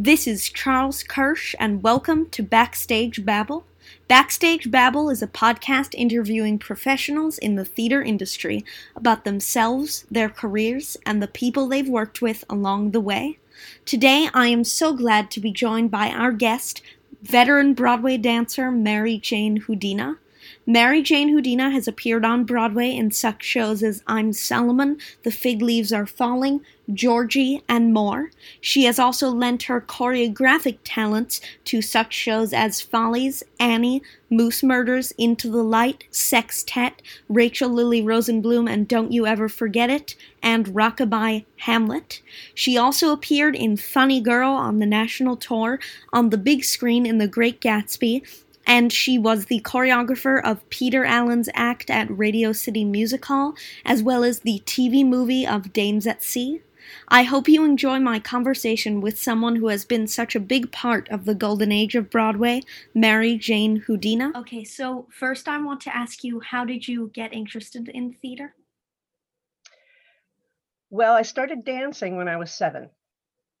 this is Charles Kirsch, and welcome to Backstage Babble. Backstage Babble is a podcast interviewing professionals in the theater industry about themselves, their careers, and the people they've worked with along the way. Today, I am so glad to be joined by our guest, veteran Broadway dancer Mary Jane Houdina. Mary Jane Houdina has appeared on Broadway in such shows as I'm Solomon, The Fig Leaves Are Falling, Georgy, and more. She has also lent her choreographic talents to such shows as Follies, Annie, Moose Murders, Into the Light, Sextet, Rachael Lily Rosenbloom and Don't You Ever Forget It, and Rockabye Hamlet. She also appeared in Funny Girl on the national tour, on the big screen in The Great Gatsby, and she was the choreographer of Peter Allen's act at Radio City Music Hall, as well as the TV movie of Dames at Sea. I hope you enjoy my conversation with someone who has been such a big part of the golden age of Broadway, Mary Jane Houdina. Okay, so first I want to ask you how did you get interested in theater? Well, I started dancing when I was seven.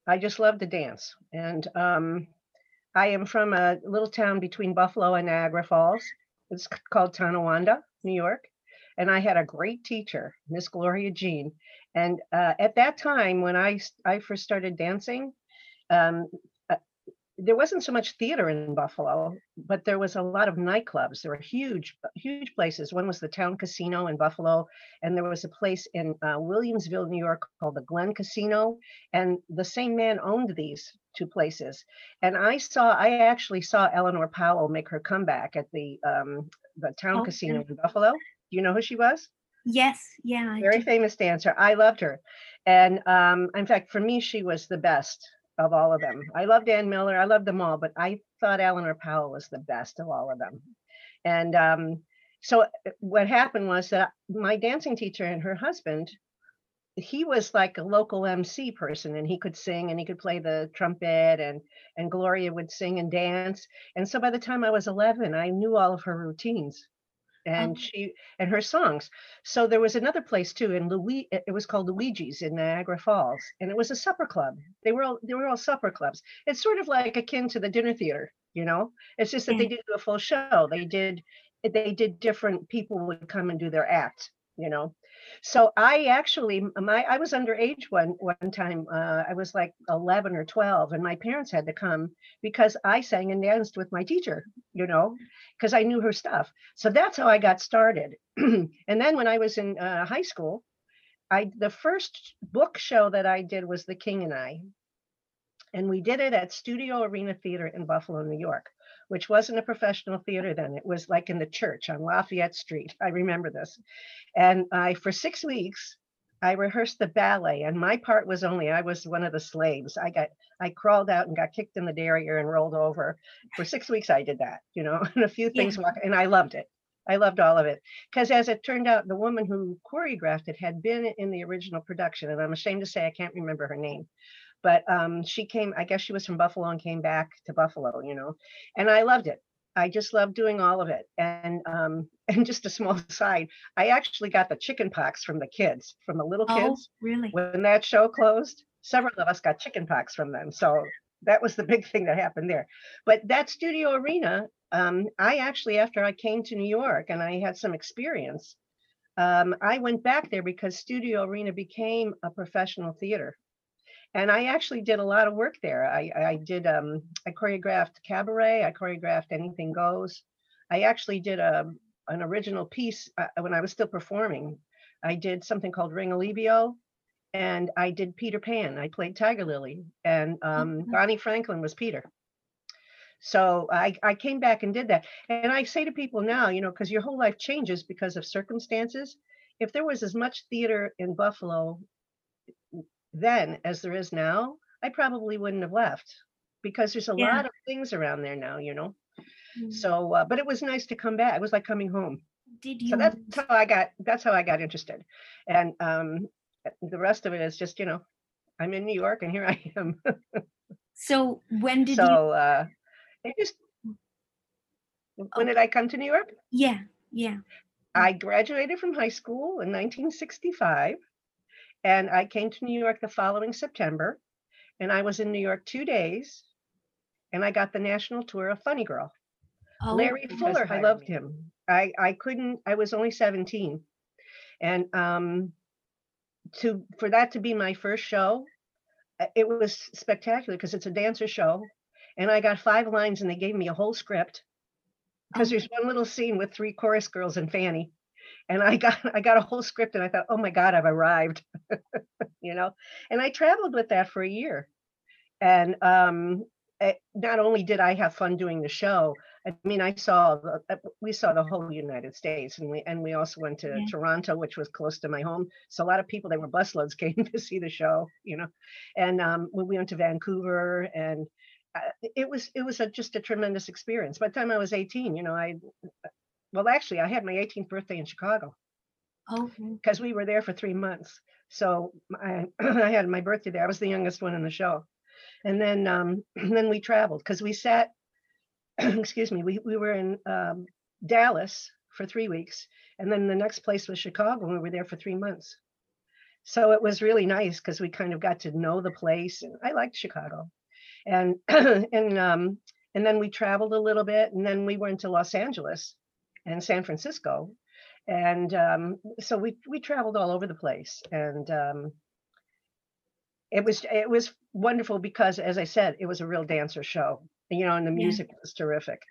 I just loved to dance. And um, I am from a little town between Buffalo and Niagara Falls. It's called Tonawanda, New York. And I had a great teacher, Miss Gloria Jean. And uh, at that time, when I, I first started dancing, um, uh, there wasn't so much theater in Buffalo, but there was a lot of nightclubs. There were huge, huge places. One was the Town Casino in Buffalo, and there was a place in uh, Williamsville, New York, called the Glen Casino. And the same man owned these two places. And I saw, I actually saw Eleanor Powell make her comeback at the um, the Town Oh, Casino yeah. in Buffalo. Do you know who she was? Yes, yeah. I Very do. famous dancer. I loved her. And um, in fact, for me, she was the best of all of them. I loved Ann Miller. I loved them all, but I thought Eleanor Powell was the best of all of them. And um, so uh, what happened was that my dancing teacher and her husband, he was like a local MC person and he could sing and he could play the trumpet and and Gloria would sing and dance. And so by the time I was 11, I knew all of her routines and Oh. she and her songs. So there was another place too in Louis. It was called Luigi's in Niagara Falls, and it was a supper club. They were all they were all supper clubs. It's sort of like akin to the dinner theater, you know. It's just that they mm. didn't do a full show. They did they did different people would come and do their act, you know. So I actually my I was underage one one time. Uh, I was like 11 or 12, and my parents had to come because I sang and danced with my teacher, you know, because I knew her stuff. So that's how I got started. and then when I was in uh, high school, I the first book show that I did was The King and I, and we did it at Studio Arena Theater in Buffalo, New York, which wasn't a professional theater then. It was like in the church on Lafayette Street. I remember this. And I for six weeks I rehearsed the ballet, and my part was only I was one of the slaves. I got I crawled out and got kicked in the derriere and rolled over. For six weeks I did that, you know, and a few things, walk- and I loved it. I loved all of it because, as it turned out, the woman who choreographed it had been in the original production, and I'm ashamed to say I can't remember her name, but um, she came. I guess she was from Buffalo and came back to Buffalo, you know, and I loved it. I just loved doing all of it. And um, and just a small side, I actually got the chicken pox from the kids, from the little kids. Oh, kids really? when that show closed. Several of us got chicken pox from them. So that was the big thing that happened there. But that studio arena, um, I actually, after I came to New York and I had some experience, um, I went back there because Studio Arena became a professional theater. And I actually did a lot of work there. I, I did, um, I choreographed cabaret, I choreographed Anything Goes. I actually did a, an original piece uh, when I was still performing. I did something called Ring Alivio, and I did Peter Pan. I played Tiger Lily, and um, Mhm. Bonnie Franklin was Peter. So I, I came back and did that. And I say to people now, you know, because your whole life changes because of circumstances. If there was as much theater in Buffalo then as there is now, I probably wouldn't have left. because there's a Yeah. lot of things around there now, you know. Mm. So, uh, but it was nice to come back. It was like coming home. Did you? So that's how I got. That's how I got interested, and um, the rest of it is just you know, I'm in New York and here I am. So when did you? so uh, it just. When did I come to New York? Yeah, yeah. I graduated from high school in 1965, and I came to New York the following September, and I was in New York two days, and I got the national tour of Funny Girl. Oh, Larry Fuller, I loved him. I I couldn't. I was only 17, and um, to for that to be my first show, uh, it was spectacular because it's a dancer show, and I got five lines, and they gave me a whole script because Oh. there's one little scene with three chorus girls and Fanny, and I got I got a whole script, and I thought, oh my God, I've arrived, you know. And I traveled with that for a year, and um, eh, not only did I have fun doing the show, I mean, I saw the, uh, we saw the whole United States, and we and we also went to Yeah. Toronto, which was close to my home. So a lot of people, they were busloads, came to see the show, you know. And um, when we went to Vancouver, and uh, it was it was a, just a tremendous experience. By the time I was 18, you know, I well, actually, I had my 18th birthday in Chicago Oh, because we were there for three months. So I, I had my birthday there. I was the youngest one in the show, and then um, then we traveled because we sat. excuse me. We we were in um, Dallas for three weeks, and then the next place was Chicago, and we were there for three months. So it was really nice because we kind of got to know the place, and I liked Chicago, and and um, and then we traveled a little bit, and then we went to Los Angeles and San Francisco, and um, so we we traveled all over the place, and um, it was it was wonderful because, as I said, it was a real dancer show, you know, and the Yeah. music was terrific,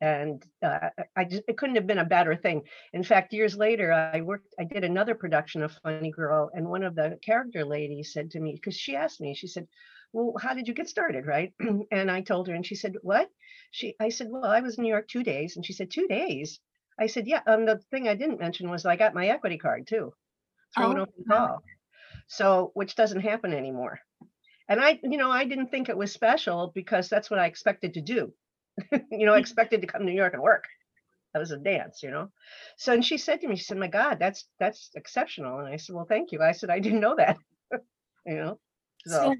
and uh, I just it couldn't have been a better thing. In fact, years later, I worked, I did another production of Funny Girl, and one of the character ladies said to me because she asked me, she said. Well, how did you get started, right? and I told her, and she said, "What?" She, I said, "Well, I was in New York two days," and she said, two days." I said, yeah. Um, the thing I didn't mention was I got my equity card too through an Oh, open wow. So, which doesn't happen anymore. And I, you know, I didn't think it was special because that's what I expected to do. you know, I expected to come to New York and work. That was a dance, you know. So, and she said to me, she said, "My God, that's that's exceptional." And I said, "Well, thank you." I said, "I didn't know that." you know. So, So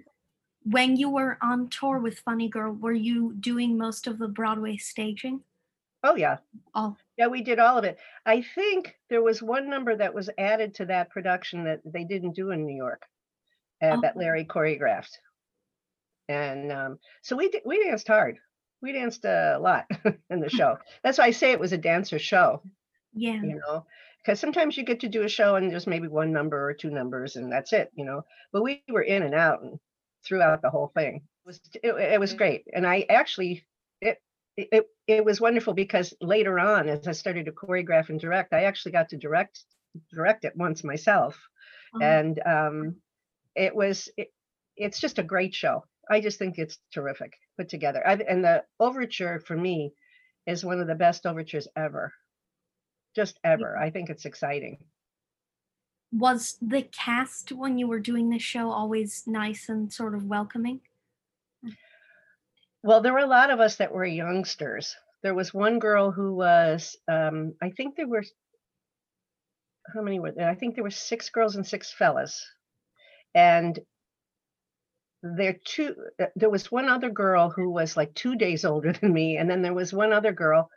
when you were on tour with Funny Girl, were you doing most of the Broadway staging? oh yeah, Oh, Yeah, we did all of it. I think there was one number that was added to that production that they didn't do in New York, uh, that Oh. Larry choreographed. And um, so we we danced hard. We danced a lot in the show. That's why I say it was a dancer show, yeah. you know, because sometimes you get to do a show and there's maybe one number or two numbers and that's it, you know. But we were in and out and throughout the whole thing. It was it, it was great, and I actually it it was wonderful because later on, as I started to choreograph and direct, I actually got to direct direct it once myself, Oh, and um, it was it, it's just a great show. I just think it's terrific put together. I, and the overture for me is one of the best overtures ever, just ever. I think it's exciting. was the cast when you were doing this show always nice and sort of welcoming? Well, there were a lot of us that were youngsters. There was one girl who was, um, I think there were, how many were there? I think there were six girls and six fellas. And there two, uh, there was one other girl who was like two days older than me, and then there was one other girl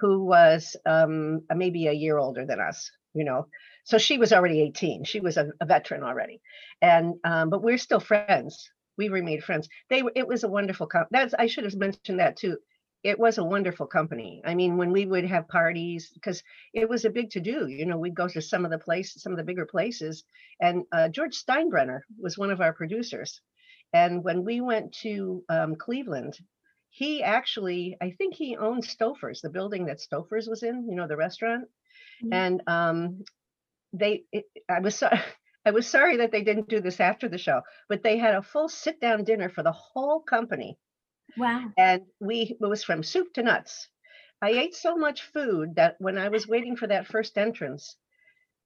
who was um, maybe a year older than us. You know, so she was already 18. She was a, a veteran already, and um, but we're still friends. We remained friends. They were. It was a wonderful. Com- that's I should have mentioned that too. It was a wonderful company. I mean, when we would have parties, because it was a big to do. You know, we'd go to some of the places, some of the bigger places, and uh, George Steinbrenner was one of our producers. And when we went to um, Cleveland, he actually, I think he owned Stouffer's, the building that Stouffer's was in. You know, the restaurant. Mhm. And um, they, it, I was sorry. I was sorry that they didn't do this after the show, but they had a full sit down dinner for the whole company Wow. and we it was from soup to nuts. I ate so much food that when I was waiting for that first entrance,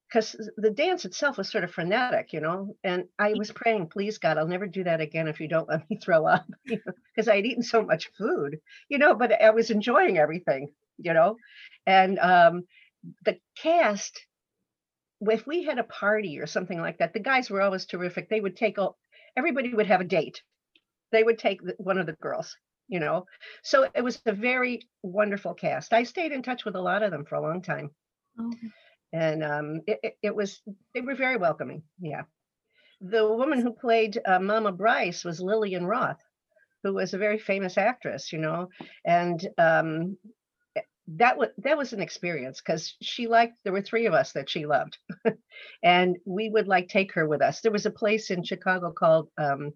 because the dance itself was sort of frenetic, you know. And I was praying, please God, I'll never do that again if you don't let me throw up, because I had eaten so much food, you know. But I was enjoying everything, you know. And um, the cast, if we had a party or something like that, the guys were always terrific. They would take all, everybody would have a date. They would take one of the girls, you know. So it was a very wonderful cast. I stayed in touch with a lot of them for a long time Okay. and um, it, it, it was they were very welcoming. Yeah, the woman who played uh, Mama Brice was Lillian Roth, who was a very famous actress, you know, and um, that was that was an experience because she liked. There were three of us that she loved, and we would like take her with us. There was a place in Chicago called. Um,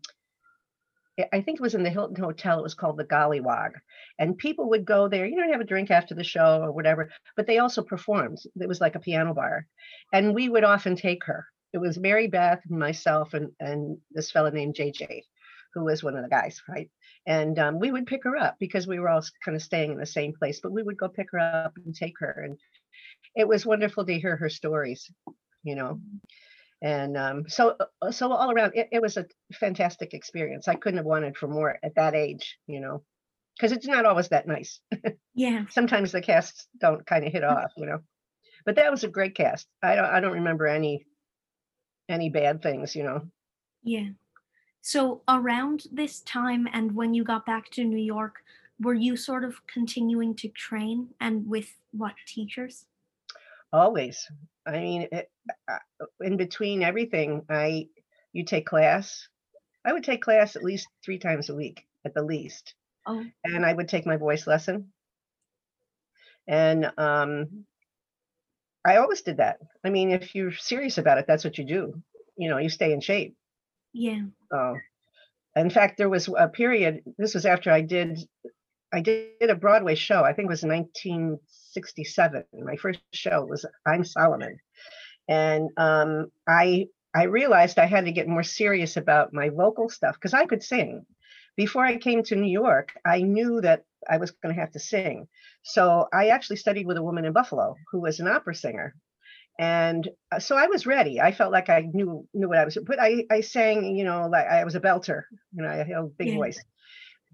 I- think it was in the Hilton Hotel. It was called the Gollywog, and people would go there. You know, have a drink after the show or whatever but they also performed. It was like a piano bar. And we would often take her. It was Mary Beth myself and, and this fellow named JJ, who was one of the guys, right? And um, we would pick her up because we were all kind of staying in the same place, but we would go pick her up and take her. And it was wonderful to hear her stories, you know. And um, so, uh, so all around, it, it was a fantastic experience. I couldn't have wanted for more at that age, you know, because it's not always that nice Yeah. sometimes the casts don't kind of hit off, you know. But that was a great cast. I don't I don't remember any any bad things, you know. Yeah. So around this time and when you got back to New York, were you sort of continuing to train and with what teachers? Always. I mean, it, in between everything, I you take class. I would take class at least three times a week, at the least, Oh, and I would take my voice lesson. And um, I always did that. I mean, if you're serious about it, that's what you do. You know, you stay in shape. Yeah. In fact, there was a period. This was after I did, I did a Broadway show. I think it was 1967. My first show was I'm Solomon, and um, I I realized I had to get more serious about my vocal stuff because I could sing. Before I came to New York, I knew that I was going to have to sing. So I actually studied with a woman in Buffalo who was an opera singer, and uh, so I was ready. I felt like I knew knew what I was. But I I sang, you know, like I was a belter. You know, I had a big Yeah. voice.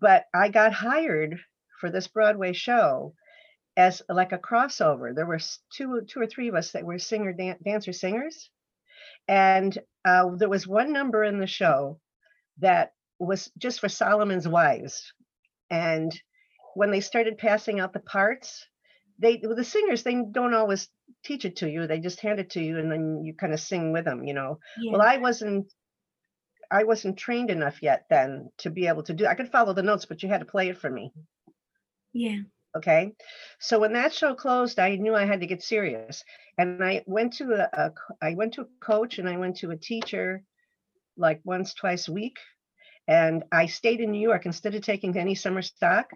But I got hired for this Broadway show as like a crossover. There were two two or three of us that were singer dan- dancer singers, and uh, there was one number in the show that was just for Solomon's wives, and when they started passing out the parts, they the singers they don't always teach it to you. They just hand it to you, and then you kind of sing with them. You know. Yeah. Well, I wasn't. I wasn't trained enough yet then to be able to do. I could follow the notes, but you had to play it for me. yeah. Okay. So when that show closed, I knew I had to get serious. And I went to a, a I went to a coach and I went to a teacher like once, twice a week. And I stayed in New York instead of taking any summer stock.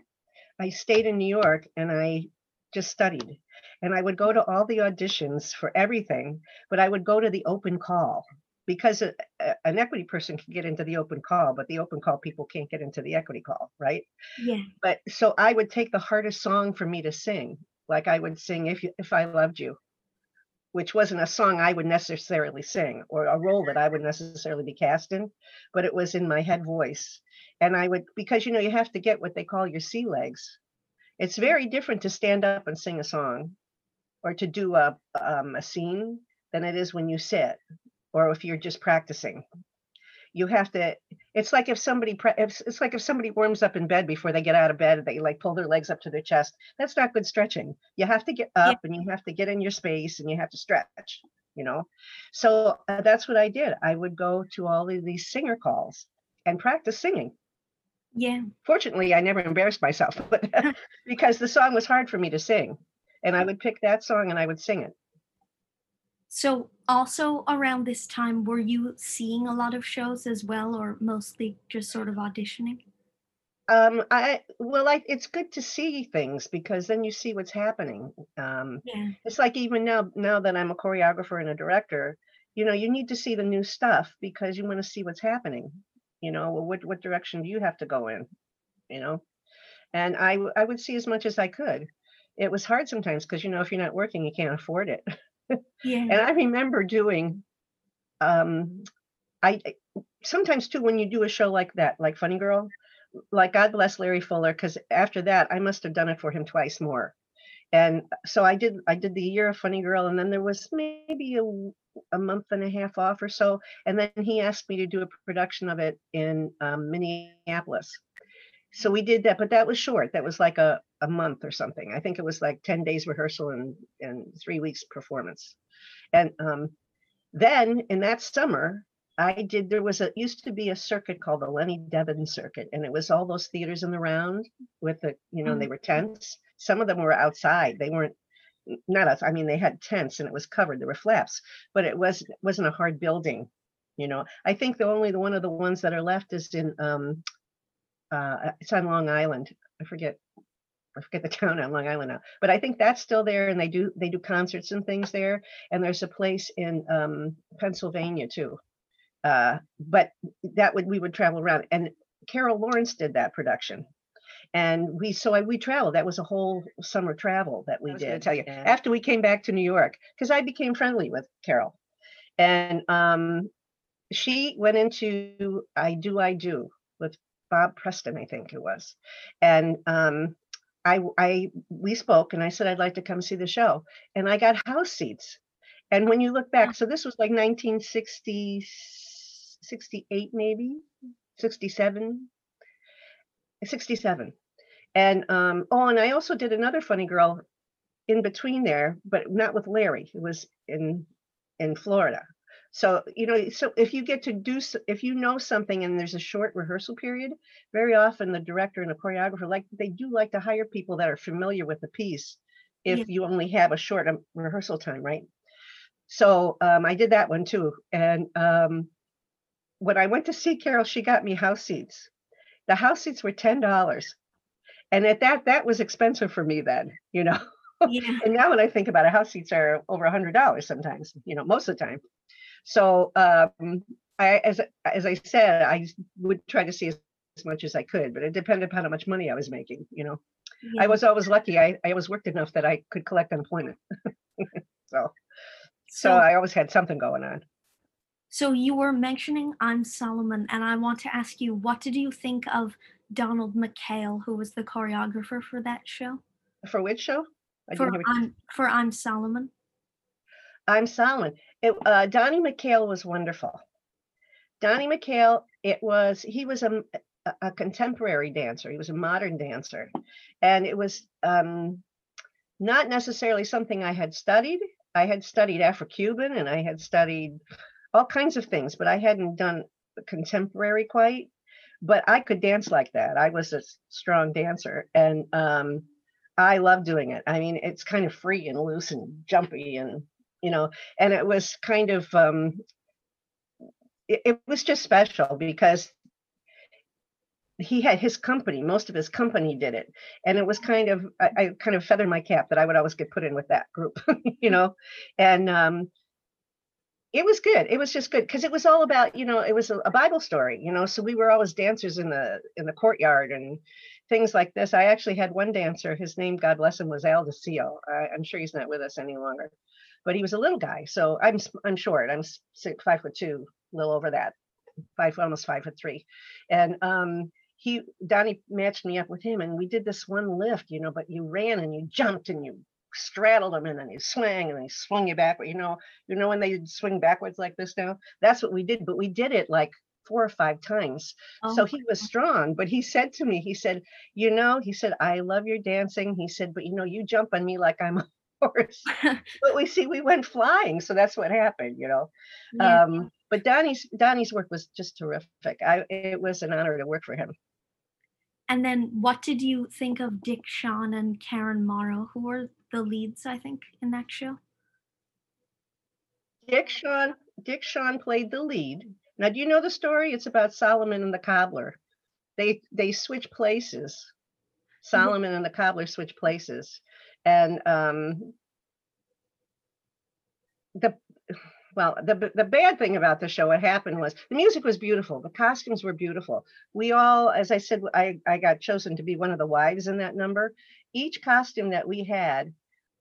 I stayed in New York and I just studied. And I would go to all the auditions for everything, but I would go to the open call because a, a- an equity person can get into the open call, but the open call people can't get into the equity call, right? Yeah. but so I would take the hardest song for me to sing. Like I would sing if you if I loved you, which wasn't a song I would necessarily sing or a role that I would necessarily be cast in, but it was in my head voice. And I would because you know you have to get what they call your sea legs. It's very different to stand up and sing a song or to do a um, a scene than it is when you sit or if you're just practicing. You have to it's like if somebody pre- it's, it's like if somebody warms up in bed before they get out of bed they like pull their legs up to their chest. That's not good stretching. You have to get Yeah. up and you have to get in your space and you have to stretch you know? So uh, that's what i did. I would go to all of these singer calls and practice singing Yeah. fortunately i never embarrassed myself but because the song was hard for me to sing and i would pick that song and i would sing it So also around this time, were you seeing a lot of shows as well, or mostly just sort of auditioning? um i well I, it's good to see things because then you see what's happening um Yeah. it's like even now now that i'm a choreographer and a director you know you need to see the new stuff because you want to see what's happening you know well, what what direction do you have to go in you know and i i would see as much as i could it was hard sometimes because you know if you're not working you can't afford it Yeah. And I remember doing, um, I sometimes too when you do a show like that, like Funny Girl, like God bless Larry Fuller, because after that I must have done it for him twice more. And so I did. I did the year of Funny Girl, and then there was maybe a, a month and a half off or so, and then he asked me to do a production of it in um, Minneapolis. So we did that, but that was short. That was like a, a month or something. I think it was like 10 days rehearsal and, and three weeks performance. And um, then in that summer, I did, there was a, used to be a circuit called the Lenny Devon circuit, and it was all those theaters in the round with the, you know, they were tents. Some of them were outside. They weren't, not us. I mean, they had tents and it was covered. There were flaps, but it was, wasn't a hard building. You know, I think the only the one of the ones that are left is in um, uh, it's on Long Island. I forget, I forget the town on Long Island now, but I think that's still there, and they do they do concerts and things there. And there's a place in um, Pennsylvania too. Uh, but that would we would travel around, and Carol Lawrence did that production, and we so I, we traveled. That was a whole summer travel that we did. tell you. after we came back to New York because I became friendly with Carol, and um, she went into I Do I Do with Bob Preston, I think it was, and um, I I we spoke and I said I'd like to come see the show, and I got house seats. And when you look back, so this was like 1960, 68 maybe, 67, 67. And um, oh, and I also did another funny girl in between there, but not with Larry. It was in in Florida. So you know, so if you get to do, if you know something and there's a short rehearsal period, very often the director and the choreographer like they do like to hire people that are familiar with the piece. If Yeah. you only have a short um, rehearsal time, right? So um, I did that one too. And um, when I went to see Carol, she got me house seats. The house seats were ten dollars, and at that, that was expensive for me then. You know. Yeah. And now when I think about it, house seats are over a hundred dollars sometimes, you know, most of the time. So um I as as I said, I would try to see as, as much as I could, but it depended upon how much money I was making, you know. yeah. I was always lucky. I, I always worked enough that I could collect unemployment. so so so, I always had something going on. so you were mentioning I'm Solomon, and I want to ask you, what did you think of Donald McKayle, who was the choreographer for that show? For which show? I For I'm for I'm Solomon. I'm Solomon. It, uh, Donnie McKayle was wonderful. Donnie McKayle, it was he was a, a- a contemporary dancer. He was a modern dancer, and it was um, not necessarily something I had studied. I had studied Afro-Cuban and I had studied all kinds of things, but I hadn't done contemporary quite. But I could dance like that. I was a strong dancer, and um, I love doing it. I mean, it's kind of free and loose and jumpy and you know and it was kind of um it, it was just special because he had his company most of his company did it and it was kind of I, I kind of feathered my cap that i would always get put in with that group you know and um it was good it was just good because it was all about you know it was a, a bible story you know so we were always dancers in the in the courtyard and things like this i actually had one dancer his name god bless him was al DeCio. I, i'm sure he's not with us any longer but he was a little guy so i'm i'm short i'm six, five foot two a little over that five almost five foot three and um he donnie matched me up with him and we did this one lift you know but you ran and you jumped and you straddled him and then you swang and then he swung you backward you know you know when they swing backwards like this now? That's what we did but we did it like four or five times. So Oh, he was strong but he said to me he said you know he said i love your dancing he said but you know you jump on me like i'm a horse. But we see we went flying so that's what happened you know? Yeah. um but donnie's donnie's work was just terrific. I it was an honor to work for him and then what did you think of Dick Shawn and Karen Morrow, who were the leads, I think, in that show? dick shawn dick shawn played the lead. Now do you know the story? It's about solomon and the cobbler. They they switch places. Solomon and the cobbler switch places. And um the well the the bad thing about the show what happened was the music was beautiful the costumes were beautiful we all as i said i i got chosen to be one of the wives in that number each costume that we had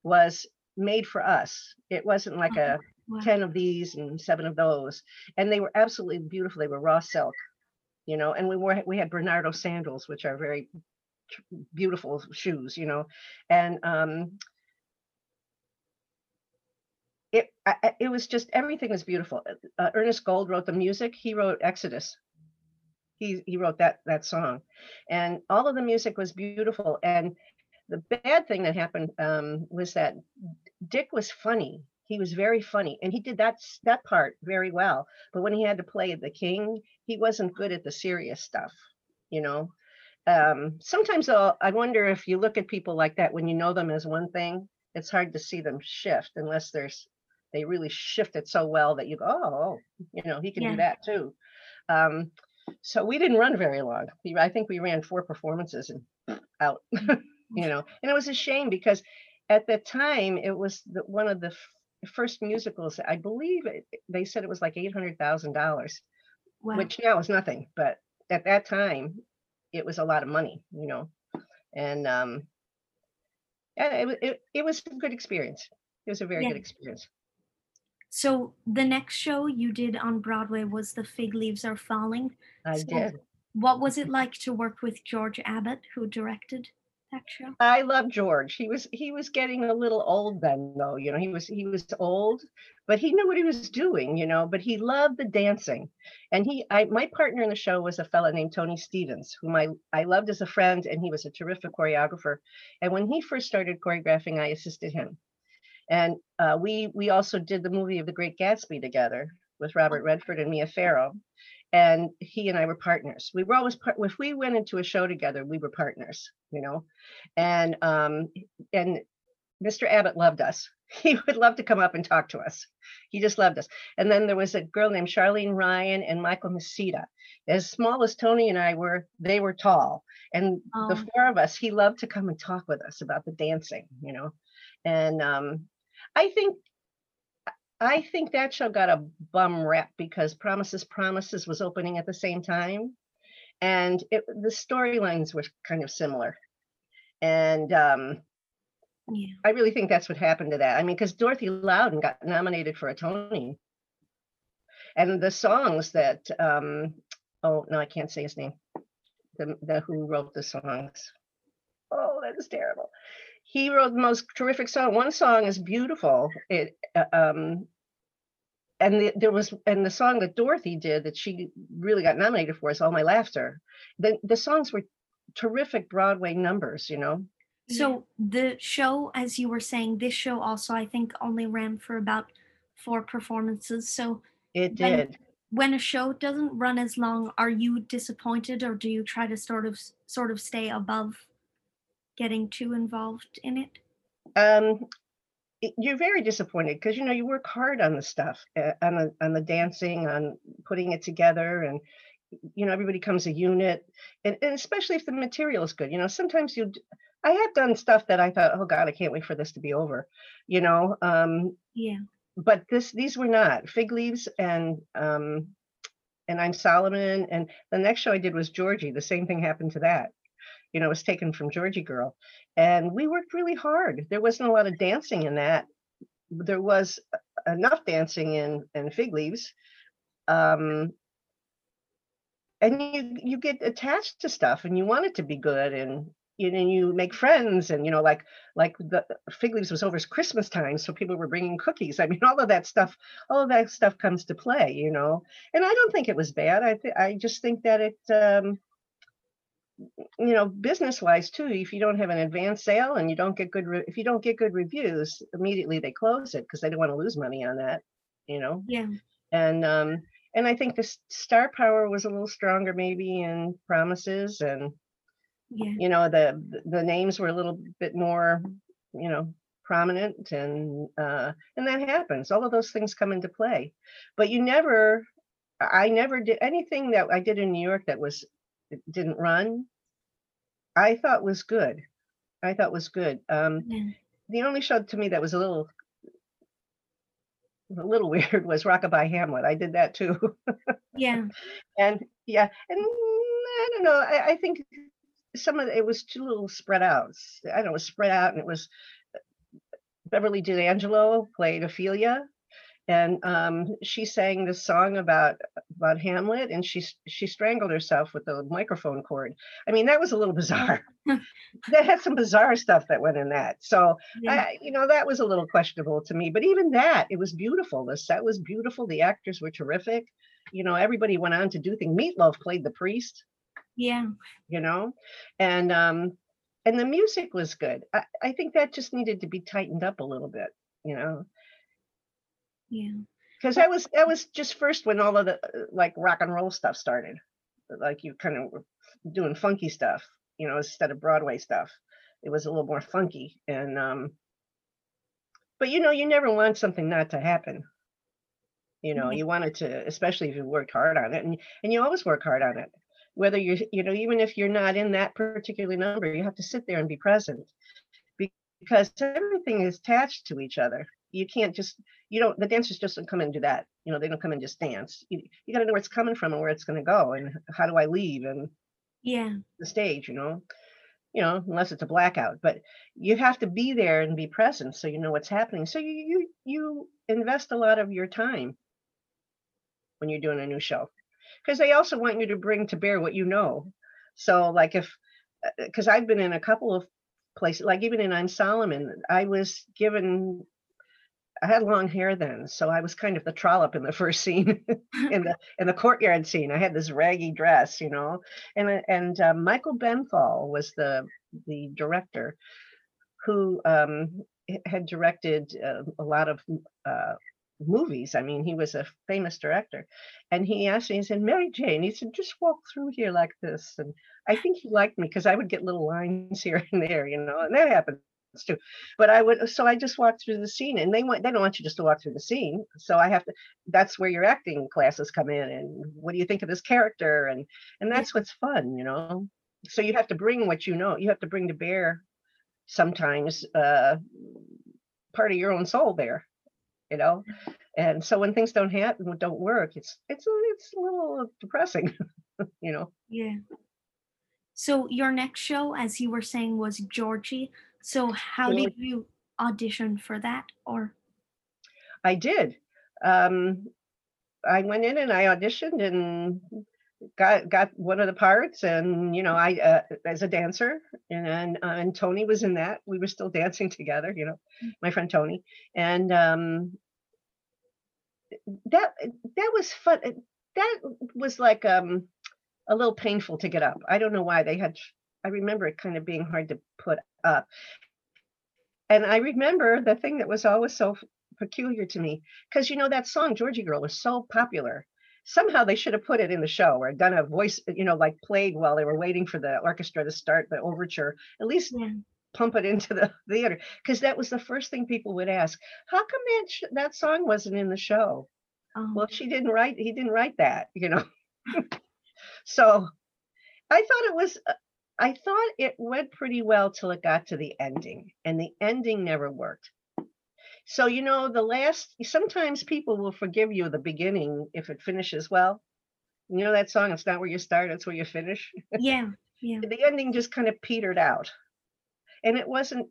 was made for us. It wasn't like a Wow. 10 of these and seven of those. And they were absolutely beautiful. They were raw silk, you know, and we wore we had Bernardo sandals, which are very beautiful shoes, you know. And um it it was just everything was beautiful. Uh, Ernest Gold wrote the music. He wrote Exodus. He he wrote that that song, and all of the music was beautiful. And the bad thing that happened um, was that Dick was funny. He was very funny, and he did that that part very well. But when he had to play the king, he wasn't good at the serious stuff. You know, um, sometimes though, I wonder if you look at people like that when you know them as one thing, it's hard to see them shift unless there's they really shift it so well that you go, oh, oh, you know, he can Yeah. do that too. Um, so we didn't run very long. I think we ran four performances and out, you know, and it was a shame because at the time it was the, one of the f- first musicals. I believe it, they said it was like eight hundred thousand dollars, Wow. which now is nothing, but at that time it was a lot of money, you know, and um, yeah, it, it, it was a good experience. It was a very Yeah. good experience. So the next show you did on Broadway was The Fig Leaves Are Falling. I So- did. What was it like to work with George Abbott, who directed that show? I love George. He was he was getting a little old then though, you know, he was he was old, but he knew what he was doing, you know, but he loved the dancing. And he I my partner in the show was a fella named Tony Stevens, whom I I loved as a friend and he was a terrific choreographer. And when he first started choreographing, I assisted him. And uh, we we also did the movie of The Great Gatsby together with Robert Redford and Mia Farrow. And he and I were partners. We were always part. If we went into a show together, we were partners, you know. And um, and Mr. Abbott loved us. He would love to come up and talk to us. He just loved us. And then there was a girl named Charlene Ryan and Michael Masita. As small as Tony and I were, they were tall. And the Oh. four of us, he loved to come and talk with us about the dancing, you know. And um, I think I think that show got a bum rap because Promises Promises was opening at the same time, and it, the storylines were kind of similar. And um, Yeah. I really think that's what happened to that. I mean, because Dorothy Loudon got nominated for a Tony, and the songs that um, oh no, I can't say his name. The, the who wrote the songs. Oh, that is terrible. He wrote the most terrific song. One song is beautiful. It uh, um, and the, there was and the song that Dorothy did that she really got nominated for is "All My Laughter." The the songs were terrific Broadway numbers. You know. So the show, as you were saying, this show also I think only ran for about four performances. So It When- did. when a show doesn't run as long, are you disappointed or do you try to sort of sort of stay above getting too involved in it? um you're very disappointed because you know you work hard on the stuff uh, on the on the dancing on putting it together and you know everybody comes a unit and, and especially if the material is good you know sometimes you i have done stuff that i thought oh god i can't wait for this to be over you know um Yeah. but this these were not fig leaves and um and i'm solomon and the next show i did was georgy the same thing happened to that you know it was taken from georgy girl and we worked really hard. There wasn't a lot of dancing in that. There was enough dancing in in fig leaves um and you you get attached to stuff and you want it to be good and you know you make friends and you know like like the fig leaves was over christmas time so people were bringing cookies. I mean all of that stuff all of that stuff comes to play you know? And i don't think it was bad. I th- i just think that it um you know business wise too if you don't have an advance sale and you don't get good re- if you don't get good reviews immediately they close it because they don't want to lose money on that you know Yeah. and um and i think the star power was a little stronger maybe in promises and Yeah. you know the the names were a little bit more you know prominent and uh and that happens all of those things come into play but you never i never did anything that i did in new york that was didn't run i thought was good. I thought was good. Um Yeah. the only show to me that was a little a little weird was rockabye hamlet. I did that too. Yeah. and yeah and i don't know i, I think some of it, it was too little spread out. I don't know it was spread out and it was Beverly D'Angelo played Ophelia, and um, she sang this song about about Hamlet, and she she strangled herself with the microphone cord. I mean, that was a little bizarre. that had some bizarre stuff that went in that. So, yeah. I, you know, that was a little questionable to me. But even that, it was beautiful. The set was beautiful. The actors were terrific. You know, everybody went on to do things. Meatloaf played the priest. Yeah. You know, and um, and the music was good. I, I think that just needed to be tightened up a little bit. You know yeah. Because that was that was just first when all of the uh, like rock and roll stuff started. Like you kind of were doing funky stuff, you know, instead of Broadway stuff. It was a little more funky. And um but you know, you never want something not to happen. You know, mm-hmm. you want it to, especially if you worked hard on it, and and you always work hard on it. Whether you're, you know, even if you're not in that particular number, you have to sit there and be present because everything is attached to each other you can't just you don't the dancers just don't come and do that you know they don't come and just dance. You, you got to know where it's coming from and where it's going to go and how do i leave and yeah. the stage you know? You know unless it's a blackout but you have to be there and be present so you know what's happening. So you you, you invest a lot of your time when you're doing a new show. Because they also want you to bring to bear what you know. So like if because uh, i've been in a couple of places like even in i'm solomon i was given I had long hair then, so I was kind of the trollop in the first scene, in the in the courtyard scene. I had this raggy dress, you know, and uh, and uh, Michael Benthall was the the director, who um, had directed uh, a lot of uh, movies. I mean, he was a famous director, and he asked me. He said, "Mary Jane," he said, "just walk through here like this." And I think he liked me because I would get little lines here and there, you know, and that happened too. But I would so I just walked through the scene and they want they don't want you just to walk through the scene. So I have to that's where your acting classes come in and what do you think of this character and and that's what's fun, you know. So you have to bring what you know. You have to bring to bear sometimes uh part of your own soul there, you know. And so when things don't happen, don't work, it's it's it's a little depressing, you know. Yeah. So your next show, as you were saying, was Georgy. So how did you audition for that or? I did. Um, I went in and I auditioned and got got one of the parts and you know I uh, as a dancer and and, uh, and Tony was in that we were still dancing together you know mm. my friend Tony and um that that was fun that was like um a little painful to get up I don't know why they had I remember it kind of being hard to put up. And I remember the thing that was always so peculiar to me, because you know that song Georgy Girl was so popular. Somehow they should have put it in the show or done a voice, you know, like played while they were waiting for the orchestra to start the overture. At least yeah. pump it into the theater, because that was the first thing people would ask. How come that sh- that song wasn't in the show? Oh. Well, she didn't write. He didn't write that, you know. so I thought it was uh, I thought it went pretty well till it got to the ending, and the ending never worked. So, you know, the last, sometimes people will forgive you the beginning if it finishes well. You know that song, It's Not Where You Start, It's Where You Finish? Yeah. Yeah. the ending just kind of petered out. And it wasn't,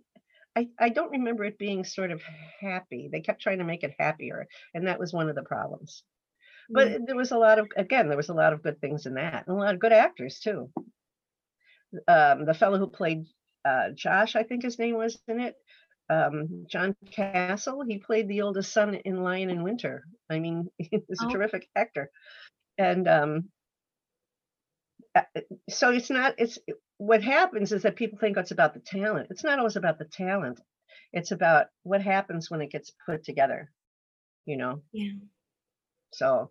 I, I don't remember it being sort of happy. They kept trying to make it happier. And that was one of the problems. But mm. there was a lot of, again, there was a lot of good things in that, and a lot of good actors too um, the fellow who played uh, Josh, I think his name was in it, um, John Castle. He played the oldest son in Lion in Winter. I mean, he's a oh. terrific actor, and um, uh, so it's not. It's what happens is that people think it's about the talent. It's not always about the talent. It's about what happens when it gets put together. You know. Yeah. So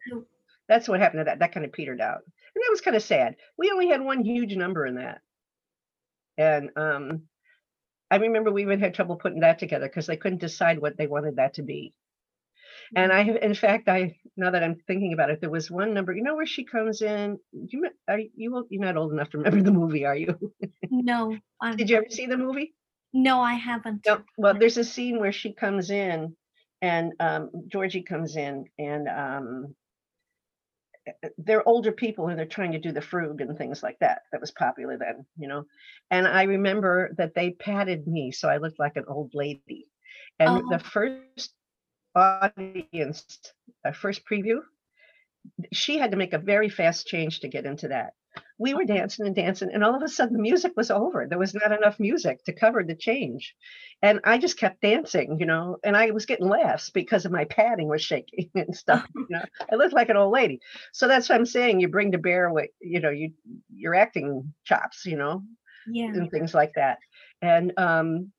that's what happened to that. That kind of petered out, and that was kind of sad. We only had one huge number in that and um, I remember we even had trouble putting that together because they couldn't decide what they wanted that to be. And I, in fact, I now that I'm thinking about it, there was one number. You know where she comes in? You are you you're not old enough to remember the movie, are you? No. I'm Did you ever see the movie? No, I haven't. No. Well, there's a scene where she comes in, and um, Georgie comes in, and um, they're older people and they're trying to do the frug and things like that that was popular then you know and i remember that they patted me so i looked like an old lady And Oh. the first audience, uh, first preview, she had to make a very fast change to get into that. We were dancing and dancing, and all of a sudden the music was over. There was not enough music to cover the change. And I just kept dancing, you know, and I was getting laughs because of my padding was shaking and stuff. You know, I looked like an old lady. So that's what I'm saying. You bring to bear what, you know, you your acting chops, you know, Yeah. and things like that. And um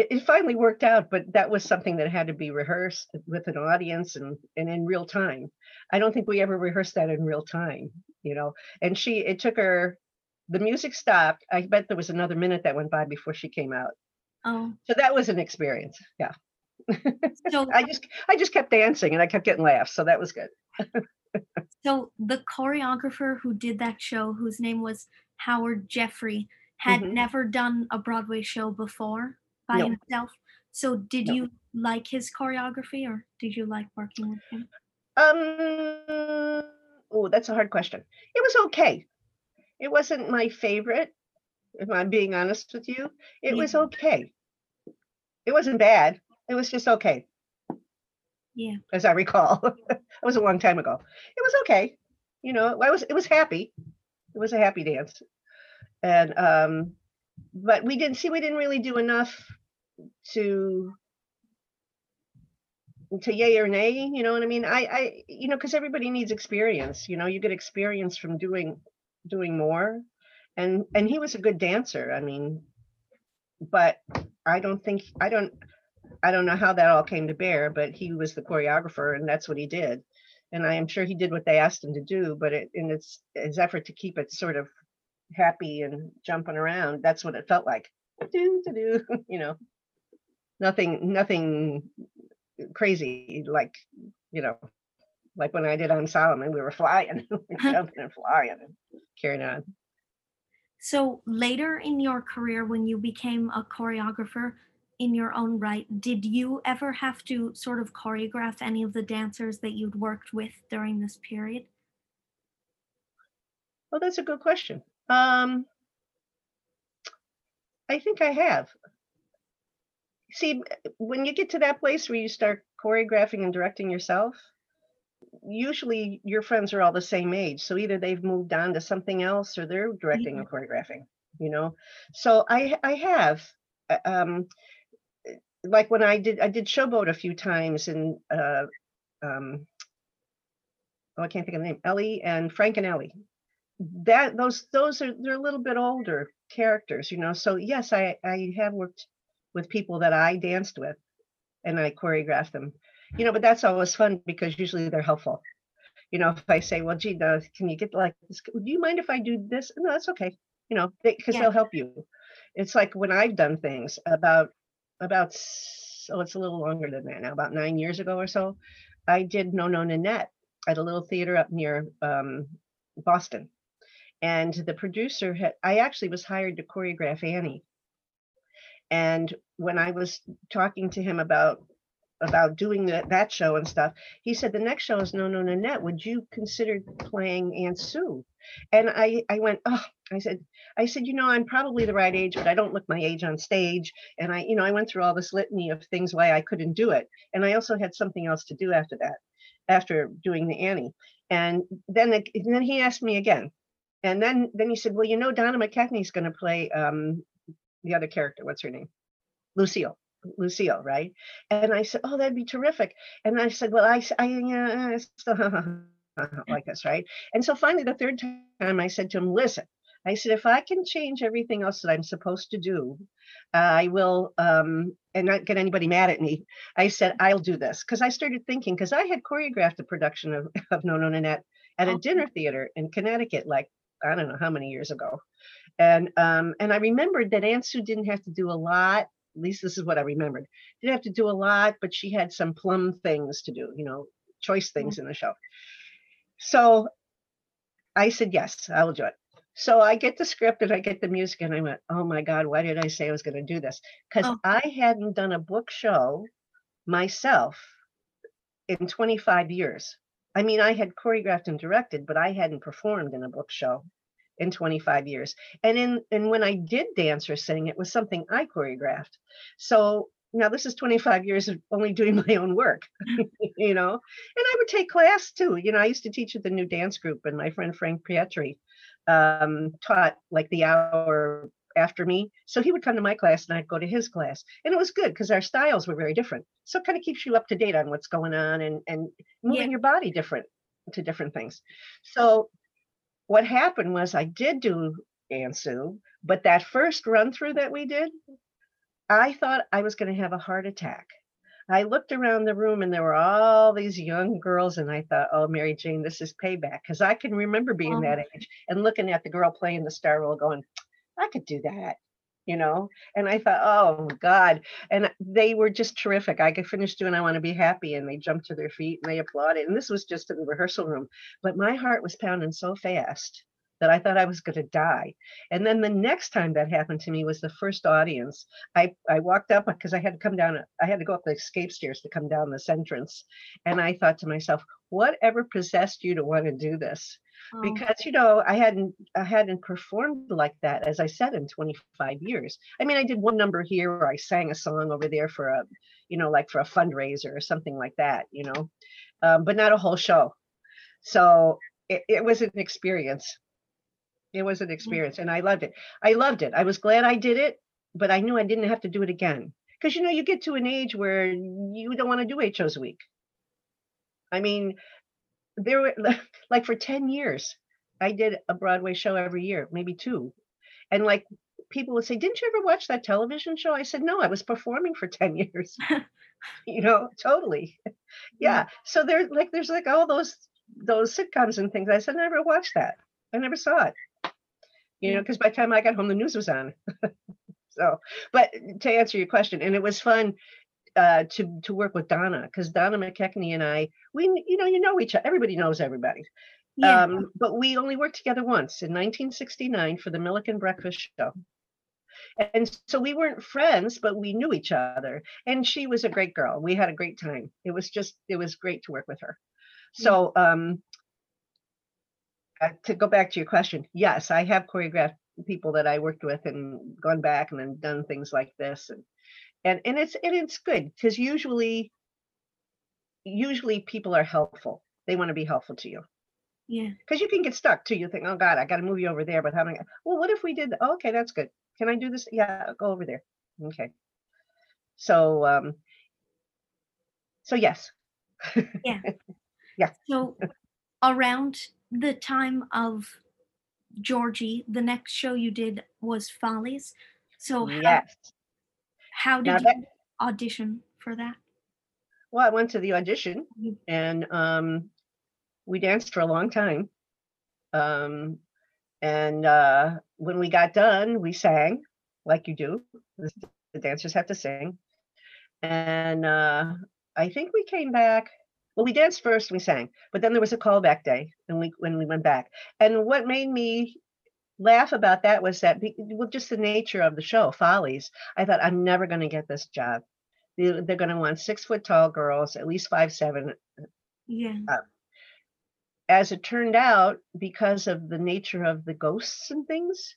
it, it finally worked out, but that was something that had to be rehearsed with an audience and and in real time. I don't think we ever rehearsed that in real time, you know. And she it took her the music stopped. I bet there was another minute that went by before she came out. Oh. So that was an experience. Yeah. So I just I just kept dancing and I kept getting laughs. So that was good. so the choreographer who did that show, whose name was Howard Jeffrey, had Mhm. never done a Broadway show before by No. himself. So did No. you like his choreography or did you like working with him? Um oh, that's a hard question. It was okay. It wasn't my favorite, if I'm being honest with you. It was okay. It wasn't bad. It was just okay, Yeah. as I recall. it was a long time ago. It was okay. You know, I was it was happy. It was a happy dance. And um but we didn't see we didn't really do enough to to yay or nay, you know what I mean? I I you know, because everybody needs experience, you know, you get experience from doing doing more. And and he was a good dancer. I mean, but I don't think I don't I don't know how that all came to bear, but he was the choreographer and that's what he did. And I am sure he did what they asked him to do, but it, in its his effort to keep it sort of happy and jumping around, that's what it felt like. Do do do, you know. Nothing nothing crazy like, you know, like when I did on Solomon, we were flying, jumping and flying and carrying on. So later in your career, when you became a choreographer in your own right, did you ever have to sort of choreograph any of the dancers that you'd worked with during this period? Well, that's a good question. Um, I think I have. See, when you get to that place where you start choreographing and directing yourself, usually your friends are all the same age. So either they've moved on to something else or they're directing Yeah. and choreographing, you know? So I I have uh, um like when I did I did Showboat a few times and uh um oh I can't think of the name, Ellie and Frank and Ellie. That those those are they're a little bit older characters, you know. So yes, I I have worked with people that I danced with and I choreographed them. You know, but that's always fun because usually they're helpful. You know, if I say, "Well, gee, can you get like this? Do you mind if I do this?" No, that's okay. You know, because Yeah. they'll help you. It's like when I've done things about about oh, it's a little longer than that now, about nine years ago or so. I did No No Nanette at a little theater up near um, Boston, and the producer had. I actually was hired to choreograph Annie, and when I was talking to him about about doing that that show and stuff, he said the next show is No No Nanette. Would you consider playing Aunt Sue? And I I went, oh, I said, I said, you know, I'm probably the right age, but I don't look my age on stage. And I, you know, I went through all this litany of things why I couldn't do it. And I also had something else to do after that, after doing the Annie. And then it, and then he asked me again. And then then he said, Well, you know, Donna McKechnie's gonna play um the other character. What's her name? Lucille. Lucille, right? And I said, "Oh, that'd be terrific." And I said, "Well, I, uh, still like this, right?" And so finally, the third time, I said to him, "Listen," I said, "if I can change everything else that I'm supposed to do, I will, um, and not get anybody mad at me." I said, "I'll do this," because I started thinking, because I had choreographed a production of of No No Nanette at a dinner theater in Connecticut, like I don't know how many years ago, and um, and I remembered that Aunt Sue didn't have to do a lot at least this is what I remembered. Didn't have to do a lot, but she had some plum things to do, you know, choice things in the show. So I said, yes, I will do it. So I get the script and I get the music and I went, oh my God, why did I say I was going to do this? Because Oh. I hadn't done a book show myself in 25 years. I mean, I had choreographed and directed, but I hadn't performed in a book show in 25 years. And in and when I did dance or sing, it was something I choreographed. So now this is 25 years of only doing my own work, you know, and I would take class too. You know, I used to teach at the new dance group, and my friend Frank Pietri um, taught like the hour after me. So he would come to my class and I'd go to his class. And it was good because our styles were very different. So it kind of keeps you up to date on what's going on and, and moving yeah. your body different to different things. So what happened was I did do Aunt Sue, but that first run through that we did, I thought I was going to have a heart attack. I looked around the room and there were all these young girls, and I thought, oh, Mary Jane, this is payback. Because I can remember being oh. that age and looking at the girl playing the star role going, I could do that, you know? And I thought, oh God. And they were just terrific. I could finish doing I Want to Be Happy, and they jumped to their feet and they applauded. And this was just in the rehearsal room. But my heart was pounding so fast that I thought I was going to die. And then the next time that happened to me was the first audience. I, I walked up because I had to come down, I had to go up the escape stairs to come down this entrance. And I thought to myself, whatever possessed you to want to do this? Oh. Because you know, I hadn't I hadn't performed like that, as I said, in 25 years. I mean, I did one number here or I sang a song over there for a, you know, like for a fundraiser or something like that, you know, um, but not a whole show. So it, it was an experience it was an mm. experience and I loved it. I loved it. I was glad I did it, but I knew I didn't have to do it again. Because you know, you get to an age where you don't want to do eight shows a week. I mean, there were like for 10 years, I did a Broadway show every year, maybe two. And like people would say, Didn't you ever watch that television show? I said, No, I was performing for 10 years. you know, totally. yeah. So there's like there's like all those those sitcoms and things. I said, I never watched that. I never saw it you know, because by the time I got home, the news was on. so, but to answer your question, and it was fun uh, to to work with Donna because Donna McKechnie and I, we you know you know each other. Everybody knows everybody. Yeah. Um, but we only worked together once in 1969 for the Milliken Breakfast Show. And so we weren't friends, but we knew each other. And she was a great girl. We had a great time. It was just, it was great to work with her. So um, uh, to go back to your question, yes, I have choreographed people that I worked with and gone back and then done things like this, and and and it's and it's good because usually, usually people are helpful. They want to be helpful to you. Yeah. Because you can get stuck too. You think, oh God, I got to move you over there, but how am I? Well, what if we did? Oh, okay, that's good. Can I do this? Yeah, go over there. Okay. So, um, so yes. Yeah. yeah. So around the time of Georgy, the next show you did was Follies. So yes. How, did you audition for that? Well, I went to the audition mm-hmm. and um, we danced for a long time. Um, and uh, when we got done, we sang like you do. The dancers have to sing. And uh, I think we came back well, we danced first, we sang, but then there was a callback day, and we when we went back. And what made me laugh about that was that well, just the nature of the show, Follies. I thought I'm never going to get this job. They're going to want six foot tall girls, at least five seven. Yeah. Uh, as it turned out, because of the nature of the ghosts and things,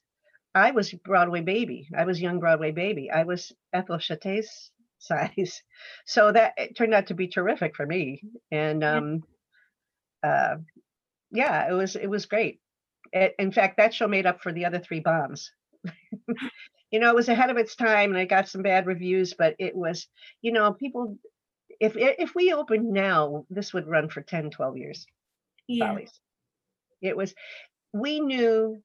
I was Broadway baby. I was young Broadway baby. I was Ethel Shutta's size. So that it turned out to be terrific for me. And um, uh, yeah, it was it was great. It, in fact, that show made up for the other three bombs. you know, it was ahead of its time, and I got some bad reviews, but it was, you know, people. If if we opened now, this would run for 10, 12 years. Yeah. Follies. It was. We knew.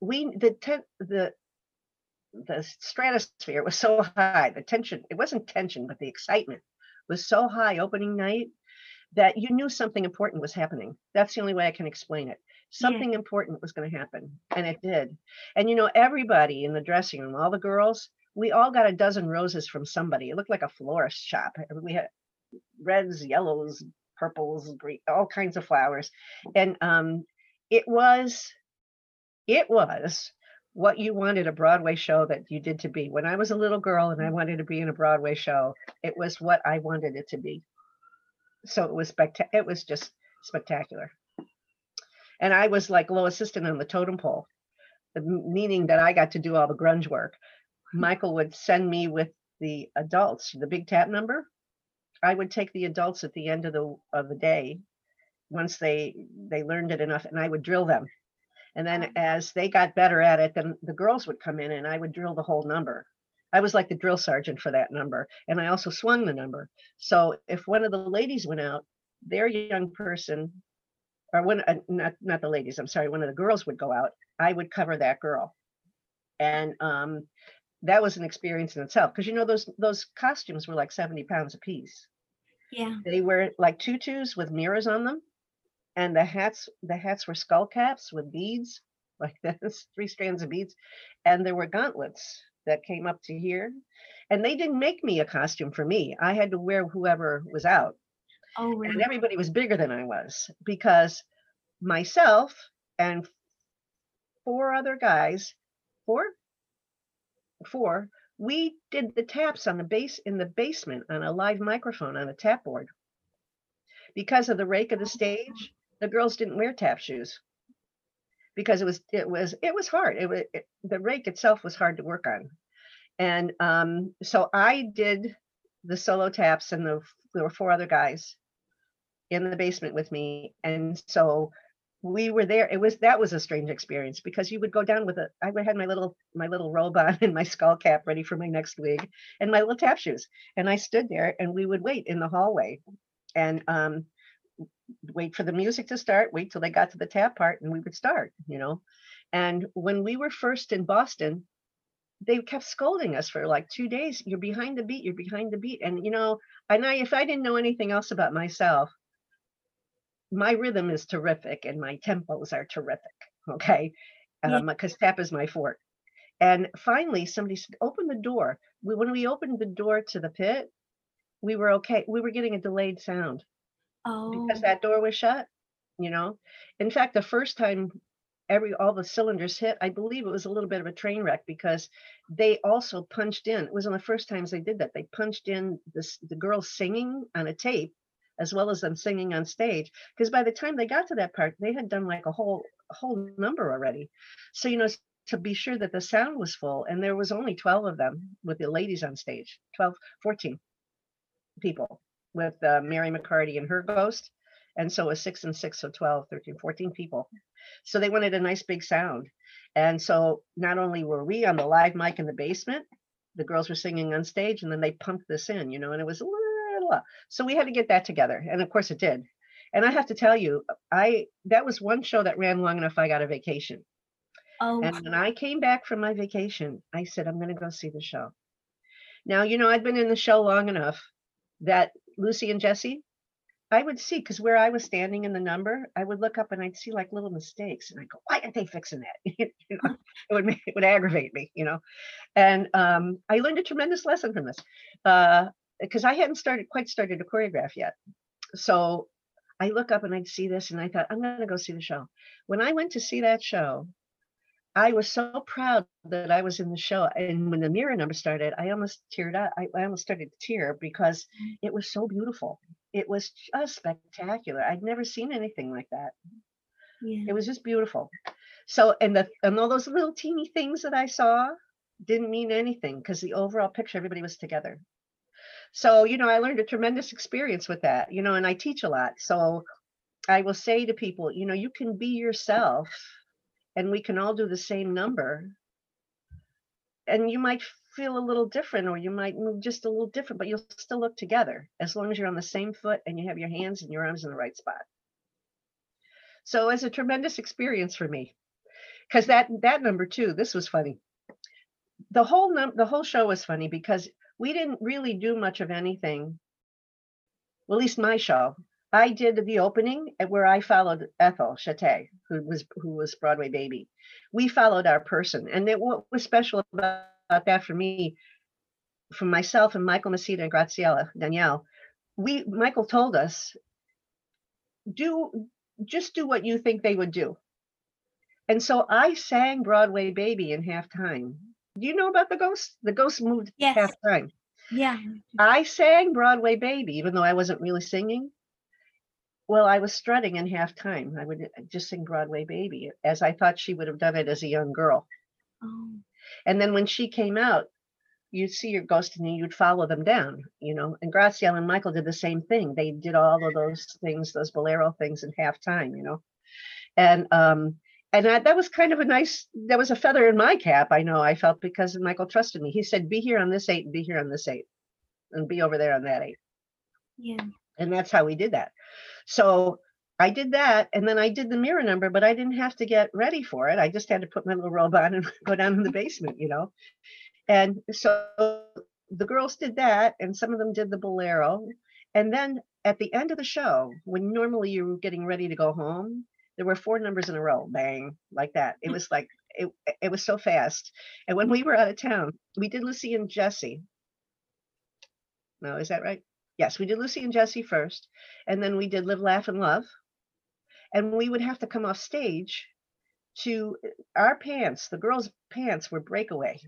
We the ten, the the stratosphere was so high, the tension, it wasn't tension, but the excitement was so high opening night that you knew something important was happening. That's the only way I can explain it. Something yeah. important was going to happen, and it did. And you know, everybody in the dressing room, all the girls, we all got a dozen roses from somebody. It looked like a florist shop. We had reds, yellows, purples, green, all kinds of flowers. And um, it was, it was what you wanted a Broadway show that you did to be. When I was a little girl and I wanted to be in a Broadway show, it was what I wanted it to be. So it was spectacular. It was just spectacular. And I was like low assistant on the totem pole, meaning that I got to do all the grunge work. Hmm. Michael would send me with the adults, the big tap number, I would take the adults at the end of the of the day once they they learned it enough and I would drill them. And then hmm. as they got better at it, then the girls would come in and I would drill the whole number. I was like the drill sergeant for that number. And I also swung the number. So if one of the ladies went out, their young person, or one, uh, not, not the ladies, I'm sorry, one of the girls would go out, I would cover that girl. And um, that was an experience in itself. Because you know, those those costumes were like 70 pounds a piece. Yeah. They were like tutus with mirrors on them. And the hats, the hats were skull caps with beads, like this, three strands of beads. And there were gauntlets that came up to here. And they didn't make me a costume for me. I had to wear whoever was out. Oh, And everybody was bigger than I was because myself and four other guys, four, four, we did the taps on the base in the basement on a live microphone on a tap board. Because of the rake of the stage, the girls didn't wear tap shoes. Because it was it was it was hard. It was it, the rake itself was hard to work on, and um, so I did the solo taps, and the there were four other guys in the basement with me, and so we were there. It was that was a strange experience because you would go down with a. I had my little my little robe on and my skull cap ready for my next wig, and my little tap shoes, and I stood there, and we would wait in the hallway, and um, wait for the music to start, wait till they got to the tap part, and we would start, you know. And when we were first in Boston, they kept scolding us for like two days. You're behind the beat, you're behind the beat. And you know, and I if I didn't know anything else about myself, my rhythm is terrific and my tempos are terrific. Okay. Um, because tap is my fort. And finally somebody said, open the door. We, when we opened the door to the pit, we were okay. We were getting a delayed sound Oh, because that door was shut you know in fact the first time every all the cylinders hit i believe it was a little bit of a train wreck because they also punched in it was one of the first times they did that they punched in this the girl singing on a tape as well as them singing on stage because by the time they got to that part they had done like a whole whole number already so you know to be sure that the sound was full and there was only 12 of them with the ladies on stage 12 14 people with uh, Mary McCarty and her ghost. And so was six and six, so 12, 13, 14 people. So they wanted a nice big sound. And so not only were we on the live mic in the basement, the girls were singing on stage and then they pumped this in, you know, and it was a little, uh, so we had to get that together. And of course it did. And I have to tell you, I that was one show that ran long enough I got a vacation. oh, And when I came back from my vacation, I said, I'm going to go see the show. Now, you know, I'd been in the show long enough that Lucy and Jessie, I would see because where I was standing in the number, I would look up and I'd see like little mistakes, and I go, "Why aren't they fixing that?" you know, it would make, it would aggravate me, you know. And um, I learned a tremendous lesson from this because I hadn't started quite started to choreograph yet. So I look up and I'd see this, and I thought, I'm going to go see the show. When I went to see that show, I was so proud that I was in the show. And when the mirror number started, I almost teared up. I, I almost started to tear because mm. it was so beautiful. It was just spectacular. I'd never seen anything like that. yeah. It was just beautiful. So, and the and all those little teeny things that I saw didn't mean anything because the overall picture, everybody was together. So, you know, I learned a tremendous experience with that, you know, and I teach a lot. So I will say to people, you know, you can be yourself and we can all do the same number. And you might feel a little different or you might move just a little different, but you'll still look together as long as you're on the same foot and you have your hands and your arms in the right spot. So it's a tremendous experience for me. Because that that number two, this was funny. The whole num the whole show was funny because we didn't really do much of anything. Well, at least my show. I did the opening where I followed Ethel Shutta, who was who was Broadway baby. We followed our person, and then what was special about, that for me, for myself and Michael Misita and Graciela Daniele, we Michael told us, do just do what you think they would do. And so I sang Broadway Baby in halftime. Do you know about the ghost? The ghost moved Yes. halftime. Yeah. I sang Broadway Baby, even though I wasn't really singing. Well, I was strutting in half time. I would uh, just sing Broadway Baby, as I thought she would have done it as a young girl. Oh, And then when she came out, you'd see your ghost and you'd follow them down, you know. And Graciela and Michael did the same thing. They did all of those things, those bolero things in half time, you know. And um, and I, that was kind of a nice. That was a feather in my cap. I know I felt because Michael trusted me. He said, "Be here on this eight, and be here on this eight, and be over there on that eight. Yeah. And that's how we did that. So I did that, and then I did the mirror number, but I didn't have to get ready for it. I just had to put my little robe on and go down in the basement, you know. And so the girls did that, and some of them did the bolero. And then at the end of the show, when normally you're getting ready to go home, there were four numbers in a row, bang, like that. It mm. was like it, it was so fast. And when mm. we were out of town, we did Lucy and Jessie. No, is that right? Yes, we did Lucy and Jessie first, and then we did Live, Laugh, and Love. And we would have to come off stage to our pants, the girls' pants were breakaway.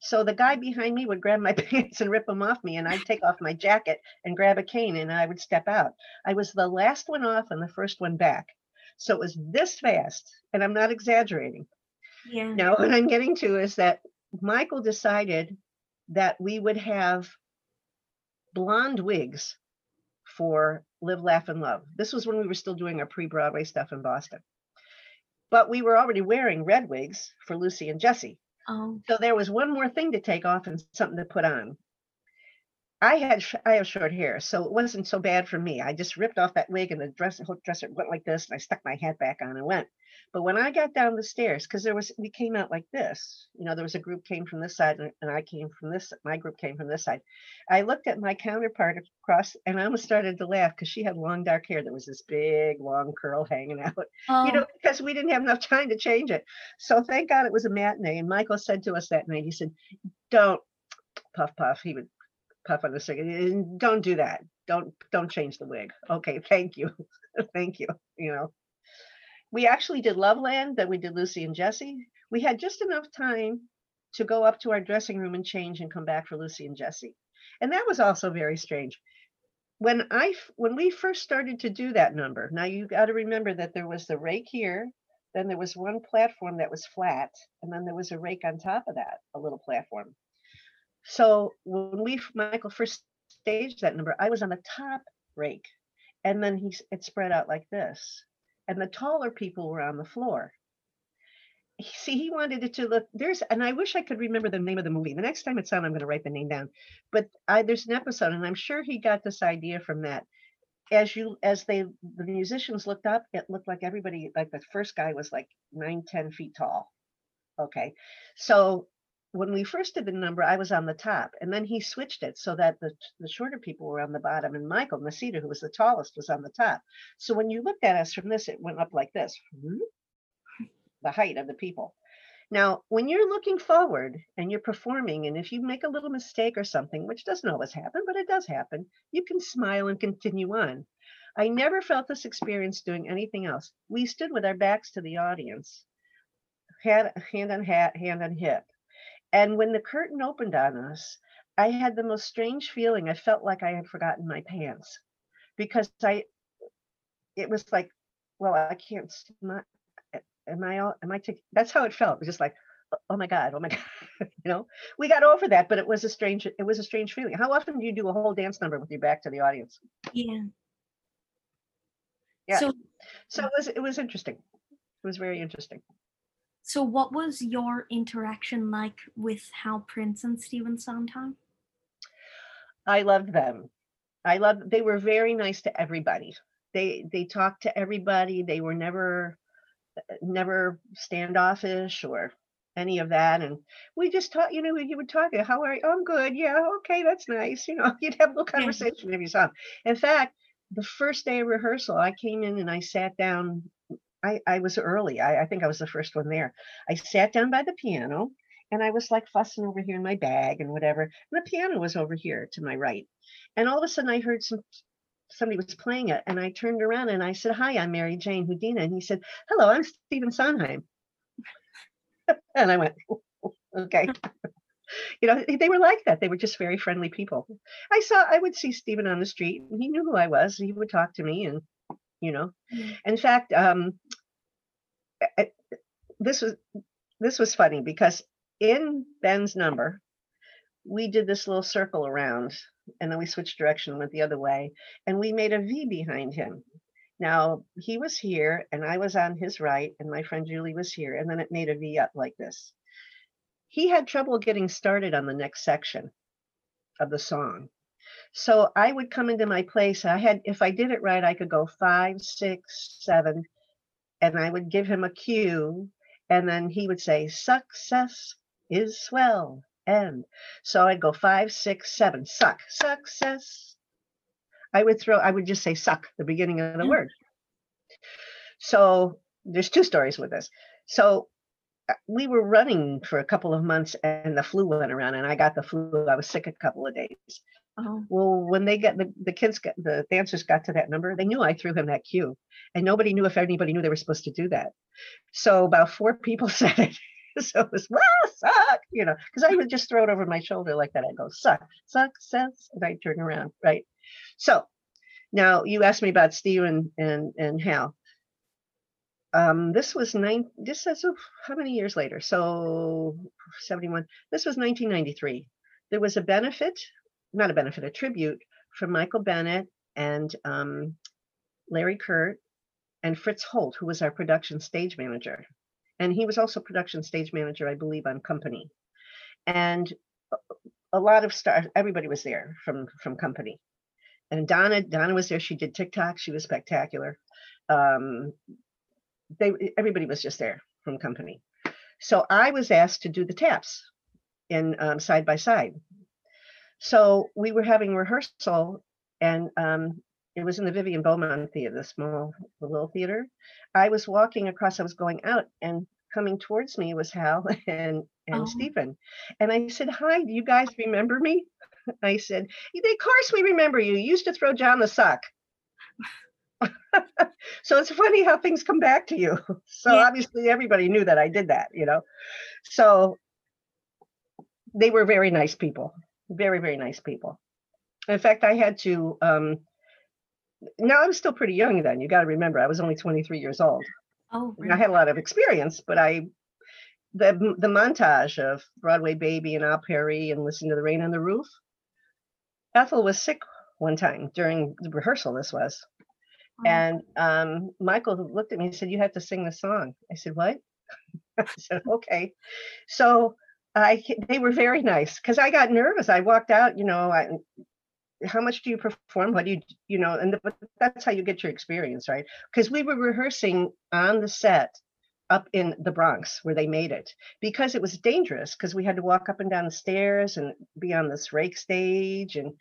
So the guy behind me would grab my pants and rip them off me, and I'd take off my jacket and grab a cane and I would step out. I was the last one off and the first one back. So it was this fast, and I'm not exaggerating. Yeah. Now, what I'm getting to is that Michael decided that we would have blonde wigs for Live, Laugh, and Love. This was when we were still doing our pre Broadway stuff in Boston. But we were already wearing red wigs for Lucy and Jessie. Oh. So there was one more thing to take off and something to put on. I had I have short hair, so it wasn't so bad for me. I just ripped off that wig and the dress hook dresser went like this, and I stuck my hat back on and went. But when I got down the stairs, because there was we came out like this, you know, there was a group came from this side and, and I came from this. My group came from this side. I looked at my counterpart across, and I almost started to laugh because she had long dark hair that was this big long curl hanging out. Oh. You know, oh. because we didn't have enough time to change it. So thank God it was a matinee. And Michael said to us that night, he said, "Don't puff puff." He would puff on the cigarette. Don't do that. Don't don't change the wig. Okay, thank you, thank you. You know, we actually did Loveland. Then we did Lucy and Jessie. We had just enough time to go up to our dressing room and change and come back for Lucy and Jessie, and that was also very strange. When I when we first started to do that number, now you got to remember that there was the rake here, then there was one platform that was flat, and then there was a rake on top of that, a little platform. So when we Michael first staged that number, I was on the top rake, and then he it spread out like this, and the taller people were on the floor. See, he wanted it to look there's, and I wish I could remember the name of the movie. The next time it's on, I'm going to write the name down. But I, there's an episode, and I'm sure he got this idea from that. As you, as they, the musicians looked up, it looked like everybody, like the first guy was like nine, ten feet tall. Okay, so when we first did the number, I was on the top, and then he switched it so that the the shorter people were on the bottom, and Michael Misita, who was the tallest, was on the top. So when you looked at us from this, it went up like this, hmm, the height of the people. Now, when you're looking forward and you're performing, and if you make a little mistake or something, which doesn't always happen, but it does happen, you can smile and continue on. I never felt this experience doing anything else. We stood with our backs to the audience, hand on hat, hand on hip. And when the curtain opened on us, I had the most strange feeling. I felt like I had forgotten my pants because I, it was like, well, I can't, s- my, am I, all- am I taking, that's how it felt. It was just like, "Oh- oh my God, oh my God, you know, we got over that, but it was a strange, it was a strange feeling. How often do you do a whole dance number with your back to the audience? Yeah. Yeah. So So it was, it was interesting. It was very interesting. So what was your interaction like with Hal Prince and Stephen Sondheim? I loved them. I loved they were very nice to everybody. They they talked to everybody. They were never never standoffish or any of that. And we just talked, you know, you would talk, how are you? Oh, I'm good. Yeah, okay, that's nice. You know, you'd have a little conversation every song. In fact, the first day of rehearsal, I came in and I sat down. I, I was early. I, I think I was the first one there. I sat down by the piano and I was like fussing over here in my bag and whatever. And the piano was over here to my right. And all of a sudden I heard some somebody was playing it and I turned around and I said, Hi, I'm Mary Jane Houdina. And he said, Hello, I'm Stephen Sondheim. and I went, Okay. you know, they were like that. They were just very friendly people. I saw I would see Stephen on the street and he knew who I was. He would talk to me and you know. Mm. In fact, um I- this was this was funny because in Ben's number, we did this little circle around and then we switched direction went the other way and we made a V behind him. Now he was here and I was on his right and my friend Julie was here and then it made a V up like this. He had trouble getting started on the next section of the song. So I would come into my place. I had, if I did it right, I could go five, six, seven, and I would give him a cue. And then he would say, Success is swell. And so I'd go five, six, seven, suck, success. I would throw, I would just say suck, the beginning of the mm. word. So there's two stories with this. So uh, we were running for a couple of months and the flu went around and I got the flu. I was sick a couple of days. Oh. Well, when they get the, the kids, got, the dancers got to that number, they knew I threw him that cue. And nobody knew if anybody knew they were supposed to do that. So about four people said it. so it was, ah, suck, you know, because I would just throw it over my shoulder like that. I'd go, suck, suck success. And I'd turn around, right? So now you asked me about Steve and, and, and Hal. Um, this was nine, this is how many years later? So 71, this was 1993. There was a benefit not a benefit, a tribute from Michael Bennett and um, Larry Kert and Fritz Holt, who was our production stage manager. And he was also production stage manager, I believe, on Company. And a lot of stars, everybody was there from from Company. And Donna, Donna was there. She did Tick-Tock. She was spectacular. Um, they, everybody was just there from Company. So I was asked to do the taps in um, side by side so we were having rehearsal, and um, it was in the Vivian Beaumont Theater, the small, the little theater. I was walking across. I was going out, and coming towards me was Hal and and oh. Stephen. And I said, "Hi, do you guys remember me?" I said, "Of course we remember you. You used to throw John the sock." so it's funny how things come back to you. So yeah. obviously everybody knew that I did that, you know. So they were very nice people very very nice people. In fact i had to um now i was still pretty young then you got to remember i was only 23 years old. Oh really? i had a lot of experience but i the the montage of broadway baby and al perry and listen to the rain on the roof ethel was sick one time during the rehearsal this was. Oh. and um michael looked at me and said you have to sing the song. I said what? I said okay. So I they were very nice because I got nervous. I walked out, you know, I, how much do you perform? What do you, you know, and the, that's how you get your experience, right? Because we were rehearsing on the set up in the Bronx where they made it because it was dangerous because we had to walk up and down the stairs and be on this rake stage and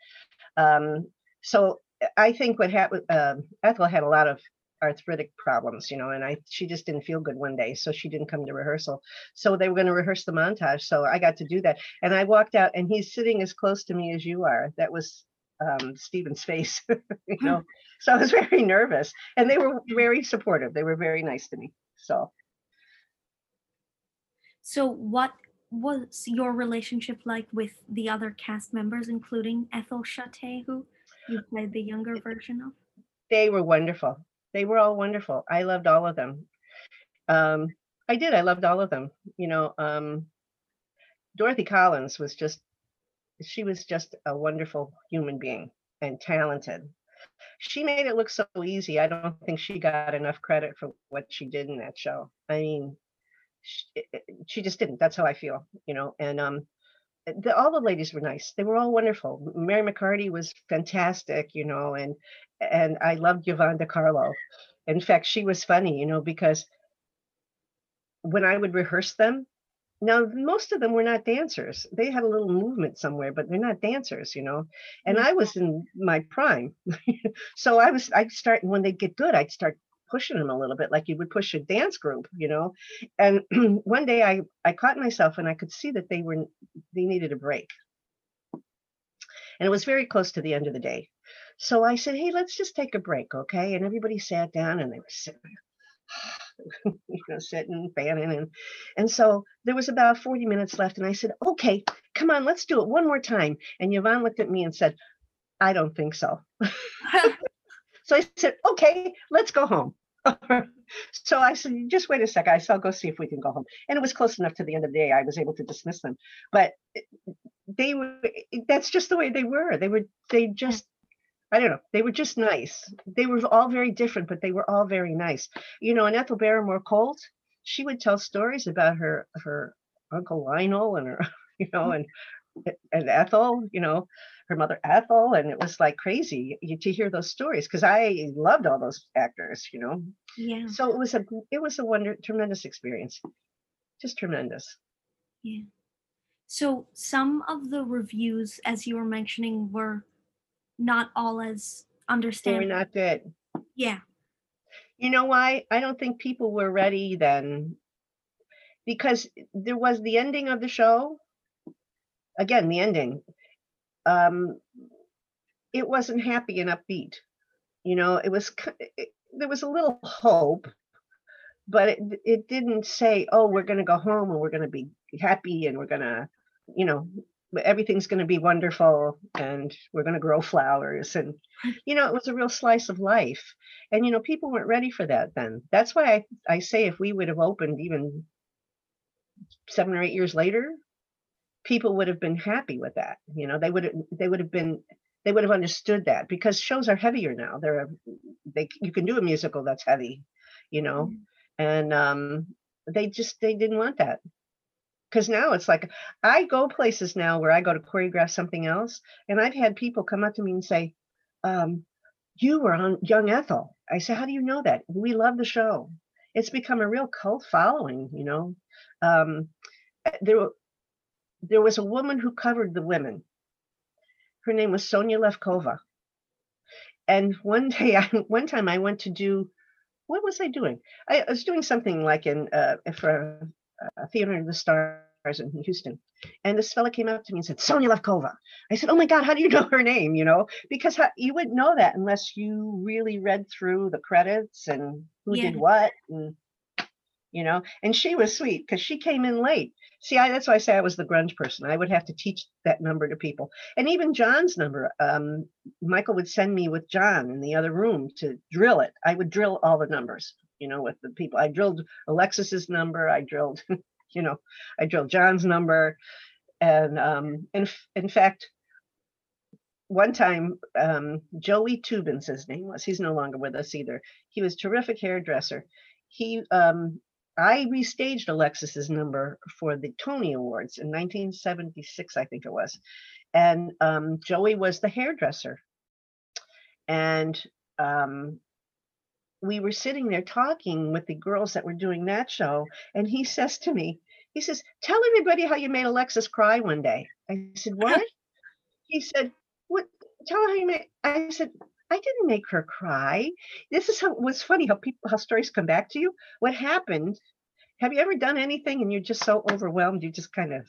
um, so I think what happened, uh, Ethel had a lot of arthritic problems, you know, and I she just didn't feel good one day, so she didn't come to rehearsal. So they were going to rehearse the montage, so I got to do that. And I walked out, and he's sitting as close to me as you are. That was um, Stephen's face, you know. so I was very nervous, and they were very supportive. They were very nice to me. So. So what was your relationship like with the other cast members, including Ethel Shutta, who you played the younger version of? They were wonderful they were all wonderful. I loved all of them. Um, I did. I loved all of them. You know, um, Dorothy Collins was just, she was just a wonderful human being and talented. She made it look so easy. I don't think she got enough credit for what she did in that show. I mean, she, she just didn't. That's how I feel, you know. And um, the, all the ladies were nice. They were all wonderful. Mary McCarty was fantastic, you know, and and I loved Yvonne Carlo. In fact, she was funny, you know, because when I would rehearse them, now most of them were not dancers. They had a little movement somewhere, but they're not dancers, you know. And. I was in my prime, so I was. I'd start when they'd get good. I'd start pushing them a little bit like you would push a dance group you know and one day i i caught myself and i could see that they were they needed a break and it was very close to the end of the day so i said hey let's just take a break okay and everybody sat down and they were sitting you know sitting fanning and and so there was about 40 minutes left and i said okay come on let's do it one more time and yvonne looked at me and said i don't think so so i said okay let's go home so I said, just wait a second. I said, I'll go see if we can go home. And it was close enough to the end of the day. I was able to dismiss them. But eh, they were eh, that's just the way they were they were they just i don't know they were just nice. They were all very different but they were all very nice. You know and ethel barrymore colt she would tell stories about her her uncle lionel and her you know mm. and and ethel you know her mother ethel and it was like crazy to hear those stories because i loved all those actors you know? Yeah. So it was a it was a wonder tremendous experience. Just tremendous. Yeah. So some of the reviews, as you were mentioning, were not all as were understandable. not good. Yeah. you know why? I don't think people were ready then. Because there was the ending of the show. Again the ending. Um it wasn't happy and upbeat. You know it was it, there was a little hope but it it didn't say oh we're going to go home and we're going to be happy and we're going to you know everything's going to be wonderful and we're going to grow flowers and you know it was a real slice of life. And you know people weren't ready for that then. That's why i, I say if we would have opened even seven or eight years later people would have been happy with that. You know they would have they would have been they would have understood that because shows are heavier now. They're they you can do a musical that's heavy you know? Mhm. and um they just they didn't want that because now it's like i go places now where i go to choreograph something else and i've had people come up to me and say um you were on young ethel. I say how do you know that? We love the show. It's become a real cult following you know? Um there there was a woman who covered the women. Her name was sonia levkova and one day i one time i went to do what was i doing? I, I was doing something like in uh for a theater of the stars in houston. And this fella came up to me and said sonia levkova i said oh my god how do you know her name you know? Because how, you wouldn't know that unless you really read through the credits and who did what and you know? And she was sweet because she came in late. See I, that's why i say i was the grunge person. I would have to teach that number to people. And even john's number um, michael would send me with john in the other room to drill it. I would drill all the numbers you know with the people i drilled alexis's number i drilled you know i drilled john's number. And um in, in fact one time um joey tubins his name was he's no longer with us either. He was terrific hairdresser. He um i restaged alexis's number for the tony awards in 1976 i think it was. And um joey was the hairdresser. And um we were sitting there talking with the girls that were doing that show and he says to me he says tell everybody how you made alexis cry one day. I said what? He said what tell her how you made i said i didn't make her cry. This is how what's funny how people how stories come back to you. What happened have you ever done anything and you're just so overwhelmed you just kind of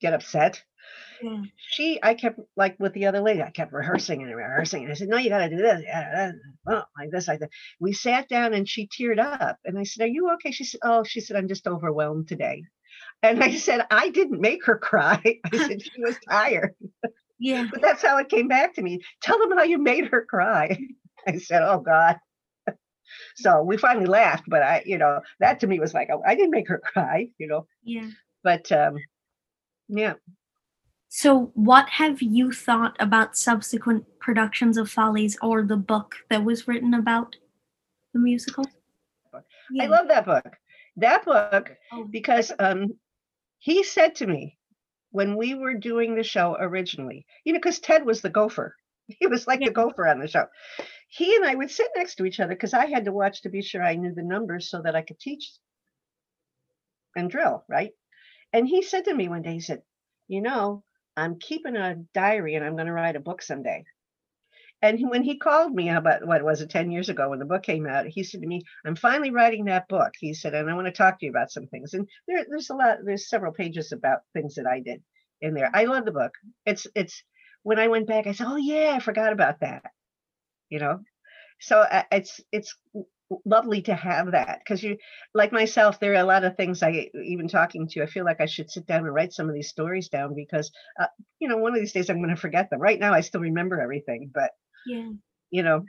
get upset Yeah. she i kept like with the other lady i kept rehearsing and rehearsing and i said no you got to do this yeah, that, oh, like this like that. We sat down and she teared up and i said are you okay? She said oh she said i'm just overwhelmed today. And i said i didn't make her cry. I said she was tired. Yeah. but that's how it came back to me. Tell them how you made her cry. I said oh god. So we finally laughed but i you know that to me was like i didn't make her cry you know? Yeah. but um yeah So, what have you thought about subsequent productions of Follies or the book that was written about the musical? I love that book. That book Oh, because um he said to me when we were doing the show originally, you know, because Ted was the gopher. He was like Yeah. the gopher on the show. He and I would sit next to each other because I had to watch to be sure I knew the numbers so that I could teach and drill, right? And he said to me one day, he said, You know, I'm keeping a diary and I'm going to write a book someday. And when he called me about what was it 10 years ago when the book came out, he said to me, I'm finally writing that book. He said, and I want to talk to you about some things. And there, there's a lot, there's several pages about things that I did in there. I love the book. It's, it's, when I went back, I said, oh yeah, I forgot about that. You know? So uh, it's, it's lovely to have that because you, like myself, there are a lot of things I, even talking to I feel like I should sit down and write some of these stories down because, uh, you know, one of these days I'm going to forget them. Right now, I still remember everything, but yeah. you know,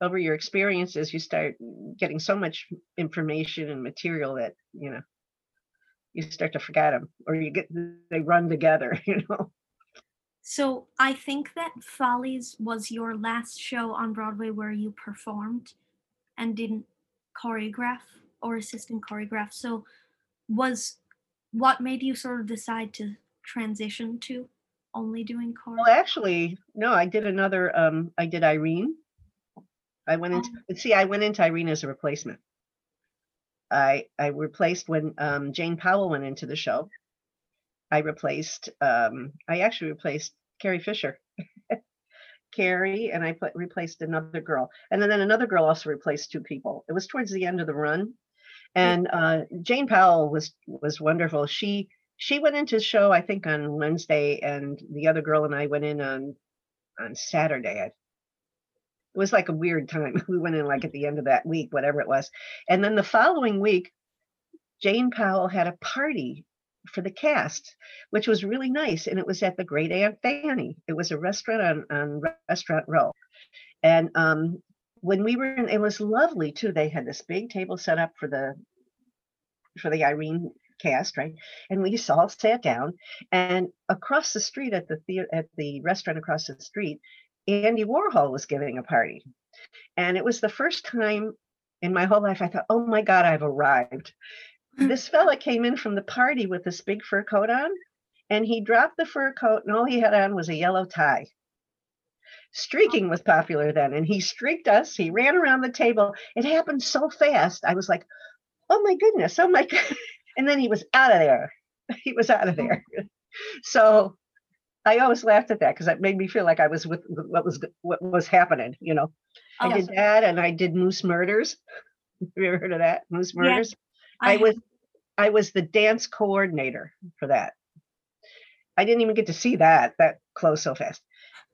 over your experiences, you start getting so much information and material that, you know, you start to forget them or you get they run together you know So I think that Follies was your last show on Broadway where you performed and didn't choreograph or assist in choreograph. So was what made you sort of decide to transition to only doing choreo? well actually no i did another um i did irene. I went into see i went into irene as a replacement. I i replaced when um jane powell went into the show. I replaced um i actually replaced carrie fisher carrie and i put replaced another girl and then, then another girl also replaced two people. It was towards the end of the run and uh jane powell was was wonderful. She she went into the show i think on wednesday and the other girl and i went in on on saturday. It was like a weird time. We went in like at the end of that week whatever it was. And then the following week jane powell had a party for the cast which was really nice and it was at the great aunt fanny it was a restaurant on, on restaurant row and um when we were in it was lovely too they had this big table set up for the for the irene cast, right? And we all sat down, and across the street at the theater, at the restaurant across the street, Andy Warhol was giving a party, and it was the first time in my whole life I thought, "Oh my God, I've arrived." Mm. this fella came in from the party with this big fur coat on, and he dropped the fur coat, and all he had on was a yellow tie. Streaking was popular then, and he streaked us. He ran around the table. It happened so fast. I was like, "Oh my goodness! Oh my god!" and then he was out of there. He was out of there. So I always laughed at that because it made me feel like I was with with what was what was happening. You know, I Oh, did that, and I did Moose Murders. Have you ever heard of that? Moose murders Yeah, Murders. I was I was the dance coordinator for that. I didn't even get to see that that closed so fast.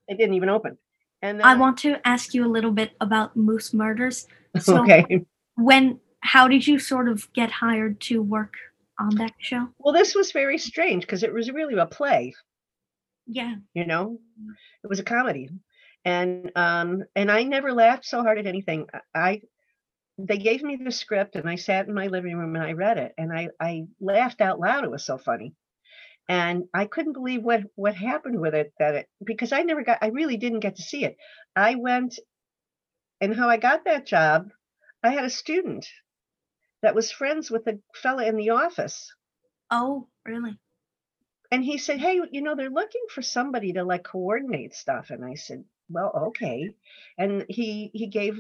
It didn't even open. And I want to ask you a little bit about Moose Murders. So okay. when how did you sort of get hired to work on that show? Well, this was very strange because it was really a play. Yeah. you know it was a comedy and um and i never laughed so hard at anything i they gave me the script and i sat in my living room and i read it and i i laughed out loud it was so funny and i couldn't believe what what happened with it that it because i never got i really didn't get to see it i went and how i got that job i had a student that was friends with a fella in the office Oh, really? and he said, "Hey, you know, they're looking for somebody to like coordinate stuff." And I said, "Well, okay." And he he gave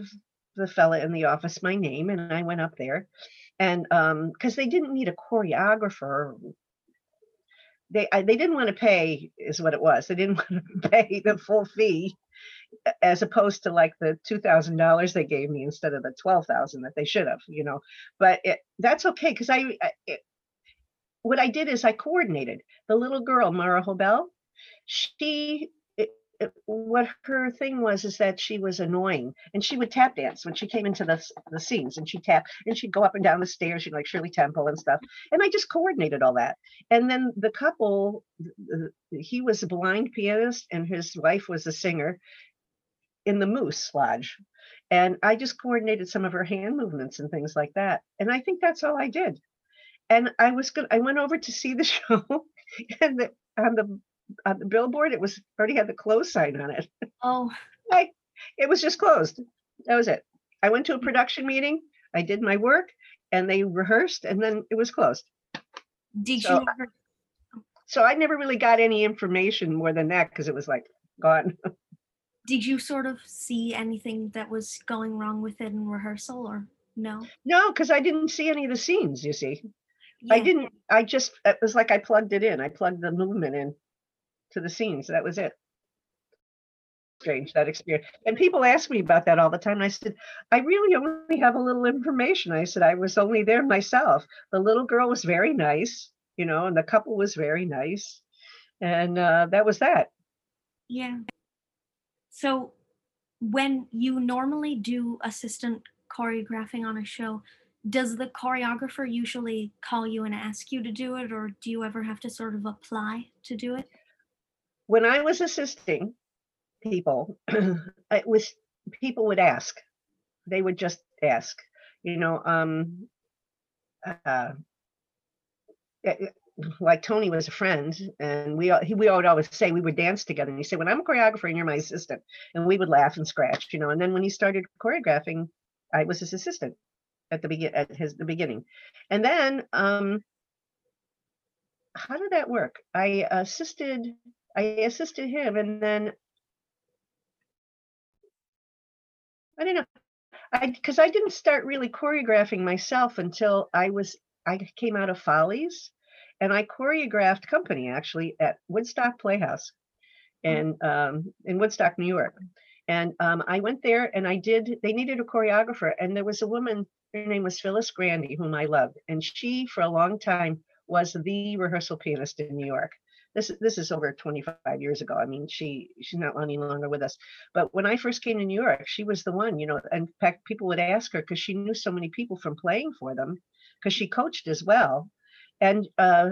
the fella in the office my name, and I went up there, and um, because they didn't need a choreographer, they I, they didn't want to pay, is what it was. They didn't want to pay the full fee, as opposed to like the two thousand dollars they gave me instead of the twelve thousand that they should have, you know. But it, that's okay because I. I it, what I did is I coordinated the little girl, Mara Hobel. She, what her thing was is that she was annoying and she would tap dance when she came into the, the scenes and she'd tap and she'd go up and down the stairs. you know like Shirley Temple and stuff. And I just coordinated all that. And then the couple, he was a blind pianist and his wife was a singer in the Moose Lodge. And I just coordinated some of her hand movements and things like that. And I think that's all I did and I was good. I went over to see the show, and the, on the on the billboard, it was already had the close sign on it. Oh, Like it was just closed. That was it. I went to a mm. production meeting. I did my work, and they rehearsed, and then it was closed. did So- you ever So I never really got any information more than that because it was like gone. did you sort of see anything that was going wrong with it in rehearsal or no? No, because I didn't see any of the scenes. You see, I didn't. I just it was like I plugged it in. I plugged the movement in to the scenes. That was it. Strange that experience. And people ask me about that all the time. And I said, I really only have a little information. I said I was only there myself. The little girl was very nice, you know, and the couple was very nice, and uh, that was that. Yeah. So when you normally do assistant choreographing on a show, does the choreographer usually call you and ask you to do it, or do you ever have to sort of apply to do it? When I was assisting people, it was people would ask. They would just ask, you know, um, uh, eh, eh, like Tony was a friend, and we he, we would always say we would dance together. And he said, "When I'm a choreographer and you're my assistant," and we would laugh and scratch, you know. And then when he started choreographing, I was his assistant at the begin at his the beginning, and then um, how did that work? I assisted I assisted him, and then I don't know. I because I didn't start really choreographing myself until I was I came out of Follies, and I choreographed company actually at Woodstock Playhouse, and um, in Woodstock, New York. And um, I went there and I did. They needed a choreographer, and there was a woman. Her name was Phyllis Grandy, whom I loved, and she for a long time was the rehearsal pianist in New York this this is over 25 years ago. I mean, she she's not any longer with us. But when I first came to New York, she was the one, you know. In fact, people would ask her because she knew so many people from playing for them, because she coached as well, and uh,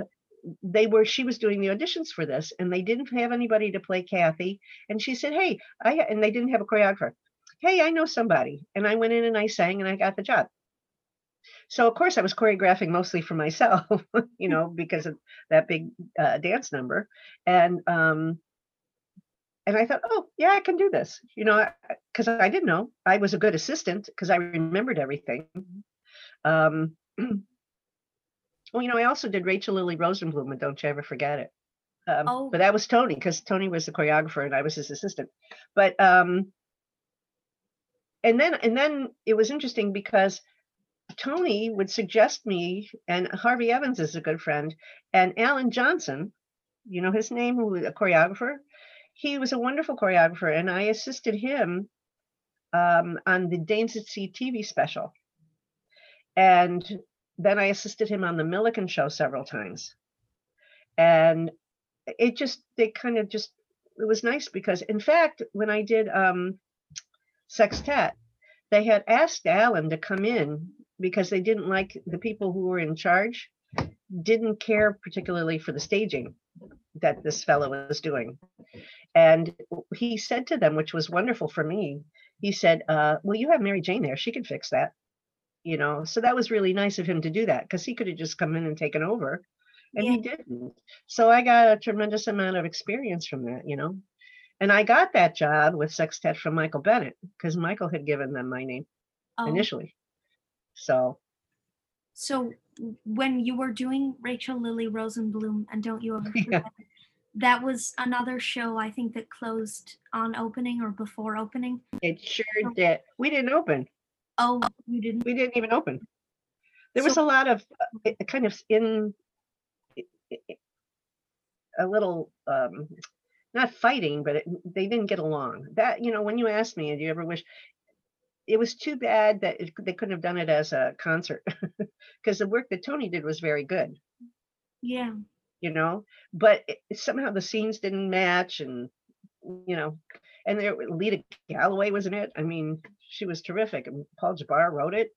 they were she was doing the auditions for this, and they didn't have anybody to play Kathy, and she said, "Hey, I," and they didn't have a choreographer. Hey, I know somebody, and I went in and I sang, and I got the job. So of course I was choreographing mostly for myself, you know, because of that big uh, dance number, and um, and I thought, oh yeah, I can do this, you know, because I, I didn't know I was a good assistant because I remembered everything. Um, well, you know, I also did Rachael Lily Rosenbloom, and don't you ever forget it. Um, oh. But that was Tony because Tony was the choreographer and I was his assistant. But um, and then and then it was interesting because Tony would suggest me, and Harvey Evans is a good friend, and Alan Johnson, you know his name, who was a choreographer. He was a wonderful choreographer, and I assisted him um, on the Dames at Sea TV special. And then I assisted him on the Milliken show several times. And it just, they kind of just, it was nice because, in fact, when I did um, Sextet, they had asked Alan to come in because they didn't like the people who were in charge didn't care particularly for the staging that this fellow was doing. And he said to them which was wonderful for me he said uh, well you have mary jane there. She can fix that. You know so that was really nice of him to do that because he could have just come in and taken over and yeah. he didn't. So i got a tremendous amount of experience from that you know? And i got that job with sextet from michael bennett because michael had given them my name oh. initially so so when you were doing Rachael Lily Rosenbloom and Don't You Ever Forget, yeah. that was another show I think that closed on opening or before opening. It sure so, did. We didn't open. Oh, you didn't? We didn't even open. There so, was a lot of uh, kind of in a little um not fighting, but it, they didn't get along. That you know, when you asked me, do you ever wish? It was too bad that it, they couldn't have done it as a concert because the work that Tony did was very good. Yeah. You know, but it, somehow the scenes didn't match, and you know, and there Leata Galloway was in it. I mean, she was terrific, and Paul Jabara wrote it,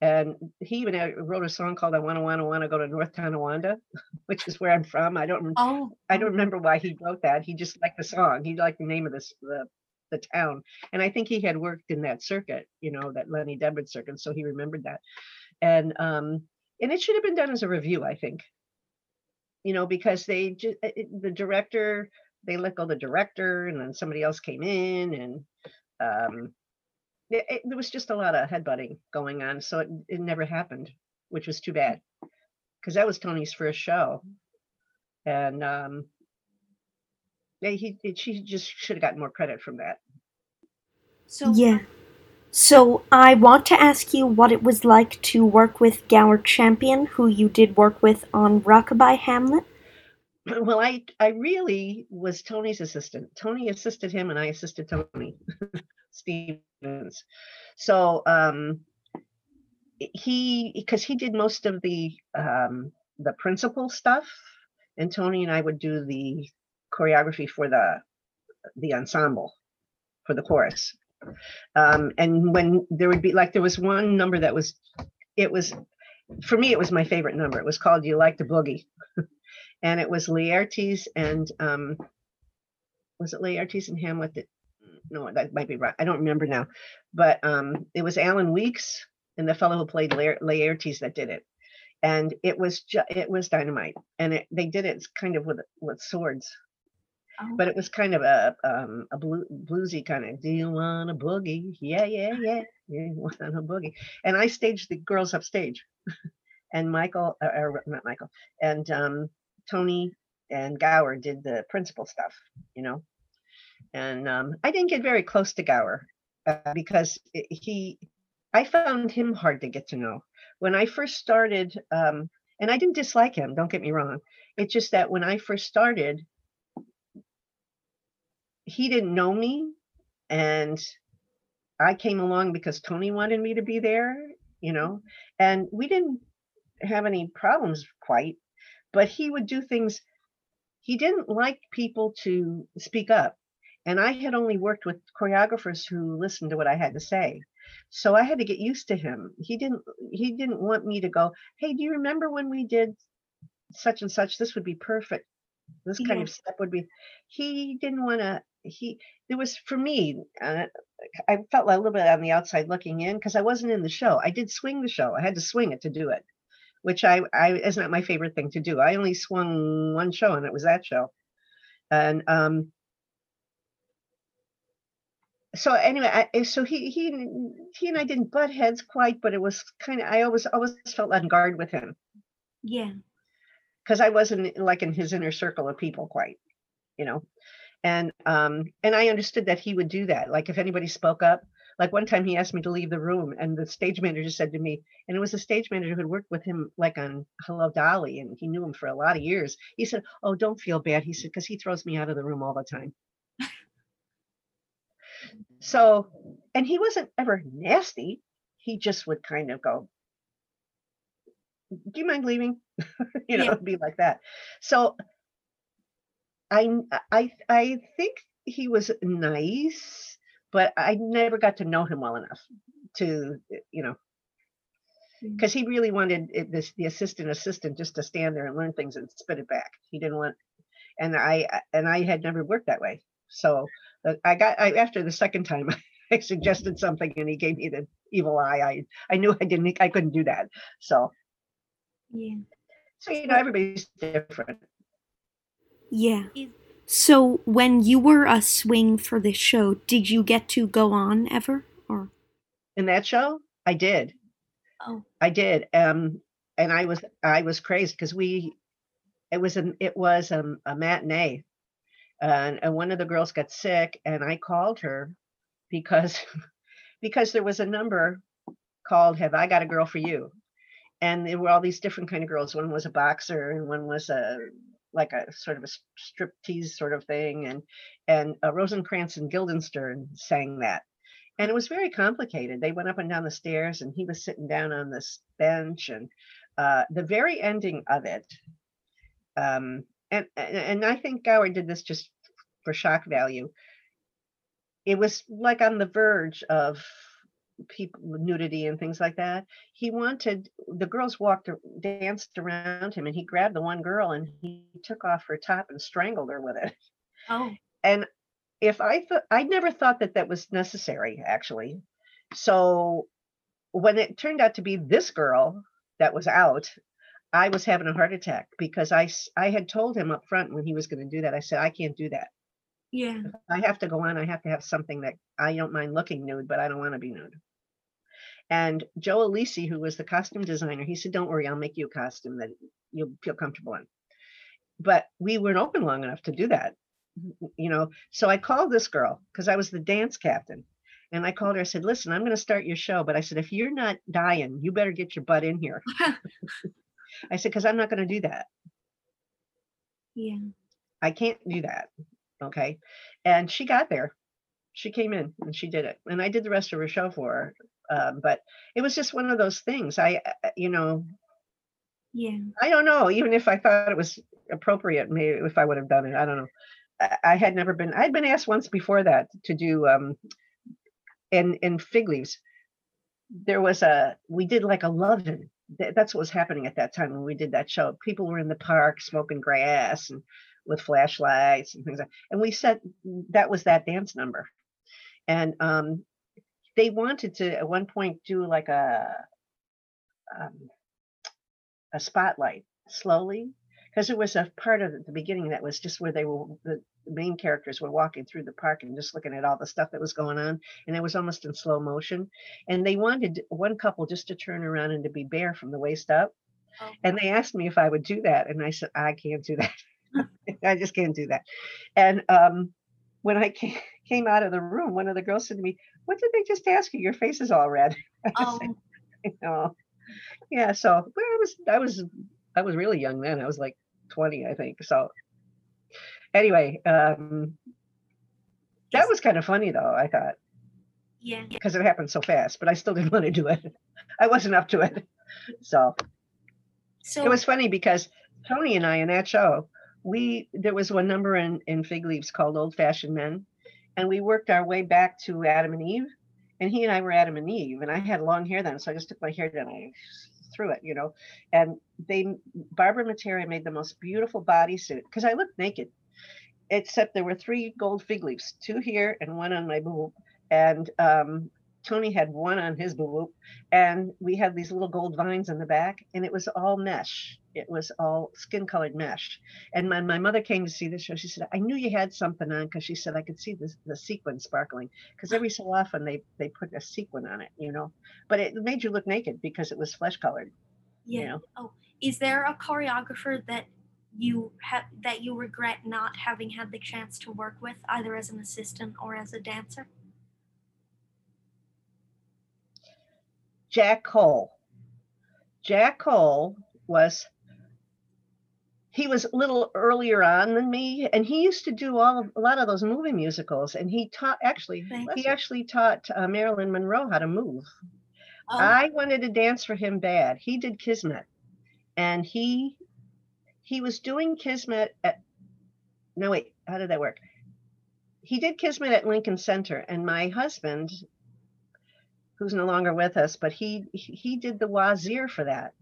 and he even wrote a song called "I Wanna Wanna Wanna Go to North Tonawanda," which is where I'm from. I don't. Oh. I oh. don't remember why he wrote that. He just liked the song. He liked the name of this the the town. And I think he had worked in that circuit, you know, that Lenny Dybberd circuit. So he remembered that. And um, and it should have been done as a review, I think. You know, because they just the director, they let go the director, and then somebody else came in, and um, it, it, there was just a lot of headbutting going on. So it, it never happened, which was too bad, because that was Tony's first show, and um, yeah, he she just should have gotten more credit from that. So yeah. So I want to ask you what it was like to work with Gower Champion, who you did work with on Rockabye Hamlet. Well, I I really was Tony's assistant. Tony assisted him, and I assisted Tony Stevens. So um, he because he did most of the um, the principal stuff, and Tony and I would do the choreography for the the ensemble for the chorus. Um, and when there would be like there was one number that was it was for me it was my favorite number. It was called you like the boogie. And it was laertes and um, was it laertes and hamlet that no that might be right. I don't remember now. But um, it was alan weeks and the fellow who played laertes that did it. And it was ju- it was dynamite, and it, they did it kind of with with swords, Oh. but it was kind of a um a blue, bluesy kind of. Do you want a boogie? Yeah, yeah, yeah. You want a boogie? And I staged the girls upstage, and Michael, or, or not Michael, and um Tony and Gower did the principal stuff, you know. And um, I didn't get very close to Gower uh, because he, I found him hard to get to know. When I first started, um, and I didn't dislike him, don't get me wrong. It's just that when I first started, he didn't know me. And I came along because Tony wanted me to be there, you know, mm-hmm. and we didn't have any problems quite, but he would do things he didn't like people to speak up. And I had only worked with choreographers who listened to what I had to say. So I had to get used to him. He didn't he didn't want me to go, "Hey, do you remember when we did such and such? This would be perfect. This kind Yeah. of step would be." He didn't want to he there was for me uh, I felt a little bit on the outside looking in because I wasn't in the show. I did swing the show. I had to swing it to do it which I, I is not my favorite thing to do. I only swung one show, and it was that show. And um, so anyway, I, eh, so he he he and I didn't butt heads quite, but it was kind of I always always felt on guard with him Yeah. Because I wasn't like in his inner circle of people quite, you know. And um and I understood that he would do that. Like if anybody spoke up, like one time he asked me to leave the room, and the stage manager just said to me, and it was a stage manager who had worked with him like on Hello Dolly, and he knew him for a lot of years. He said, "Oh, don't feel bad." He said, "Because he throws me out of the room all the time." so, and he wasn't ever nasty. He just would kind of go, "Do you mind leaving?" you know, Yeah. be like that. So I I I think he was nice, but I never got to know him well enough to you know Mm. because he really wanted it, this the assistant assistant just to stand there and learn things and spit it back. He didn't want, and I and I had never worked that way. So I got I, after the second time I suggested something and he gave me the evil eye. I I knew I didn't I couldn't do that. So Yeah. So you know everybody's different. Yeah. So when you were a swing for this show, did you get to go on ever? Or In that show, I did. oh I did. Um, and I was I was crazed because we it was a it was a, a matinee, and, and one of the girls got sick, and I called her because because there was a number called "Have I Got a Girl for You," and there were all these different kind of girls. One was a boxer, and one was a like a sort of a striptease sort of thing, and and uh, Rosencrantz and Guildenstern sang that and it was very complicated. They went up and down the stairs, and he was sitting down on this bench. And uh, the very ending of it, um, and, and and I think Gower did this just for shock value. It was like on the verge of people nudity and things like that. He wanted the girls walked danced around him, and he grabbed the one girl and he took off her top and strangled her with it. oh And if I thought I never thought that that was necessary actually. So when it turned out to be this girl that was out, I was having a heart attack because i i had told him up front when he was going to do that. I said I can't do that. yeah. I have to go on. I have to have something that I don't mind looking nude, but I don't want to be nude. And Joe Aulisi, who was the costume designer, he said, "Don't worry, I'll make you a costume that you'll feel comfortable in." But we weren't open long enough to do that, you know. So I called this girl because I was the dance captain, and I called her. I said, "Listen, I'm going to start your show, but I said if you're not dying, you better get your butt in here." I said because I'm not going to do that. yeah. I can't do that. Okay. And she got there. She came in and she did it. And I did the rest of her show for her. Um, but it was just one of those things. I, uh, you know, Yeah. I don't know. Even if I thought it was appropriate, maybe if I would have done it, I don't know. I, I had never been. I'd been asked once before that to do um, in in fig leaves. There was a we did like a love-in. Th- That's what was happening at that time when we did that show. People were in the park smoking grass and with flashlights and things like. And we said that was that dance number, and um, they wanted to at one point do like a um, a spotlight slowly because it was a part of the beginning that was just where they were the main characters were walking through the park and just looking at all the stuff that was going on and it was almost in slow motion. And they wanted one couple just to turn around and to be bare from the waist up. Oh. and they asked me if i would do that and i said i can't do that. I just can't do that. And um, when i came, came out of the room one of the girls said to me what did they just ask you your face is all red oh. said, you know, yeah so well, i was i was i was really young then i was like 20 i think so anyway, um, that was kind of funny though, I thought. Yeah. Because it happened so fast, but I still didn't want to do it. I wasn't up to it. So, so it was funny because Tony and I in that show, we there was one number in, in Fig Leaves called Old Fashioned Men, and we worked our way back to Adam and Eve. And he and I were Adam and Eve, and I had long hair then, so I just took my hair down. I threw it, you know. And they Barbara Matera made the most beautiful bodysuit because I looked naked except there were three gold fig leaves, two here and one on my boob. And um, Tony had one on his boob, and we had these little gold vines in the back, and it was all mesh. It was all skin colored mesh. And when my mother came to see the show, she said, "I knew you had something on because she said I could see the the sequin sparkling because every so often they they put a sequin on it, you know. But it made you look naked because it was flesh colored. Yeah. You know? Oh, is there a choreographer that you have that you regret not having had the chance to work with either as an assistant or as a dancer? Jack Cole. Jack Cole was he was a little earlier on than me and he used to do all a lot of those movie musicals and he taught actually Thank he you. actually taught uh, marilyn monroe how to move oh. i wanted to dance for him bad he did kismet and he he was doing Kismet at, no, wait, how did that work? He did Kismet at Lincoln Center, and my husband, who's no longer with us, but he he did the Wazir for that.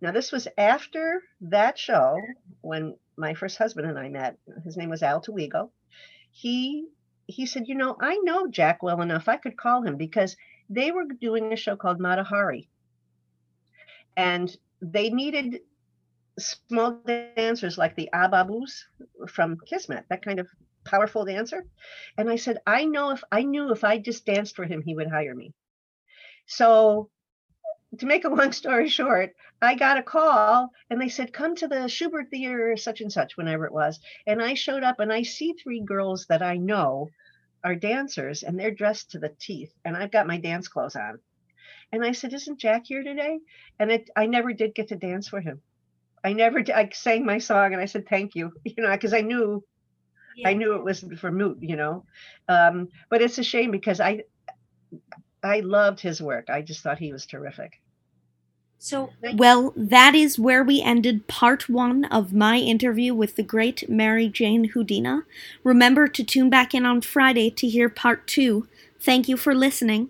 Now this was after that show when my first husband and I met. His name was Al Tawigo. He he said, you know, I know Jack well enough. I could call him because they were doing a show called Mata Hari, and they needed small dancers like the Ababus from Kismet, that kind of powerful dancer. And I said, I know if I knew if I just danced for him, he would hire me. So to make a long story short, I got a call and they said, come to the Shubert Theater, such and such, whenever it was. And I showed up and I see three girls that I know are dancers and they're dressed to the teeth. And I've got my dance clothes on. And I said, Isn't Jack here today? And it, I never did get to dance for him. I never I sang my song and I said thank you, you know, because I knew yeah. I knew it was for moot, you know. Um, but it's a shame because I I loved his work. I just thought he was terrific. So, well, that is where we ended part one of my interview with the great Mary Jane Houdina. Remember to tune back in on Friday to hear part two. Thank you for listening.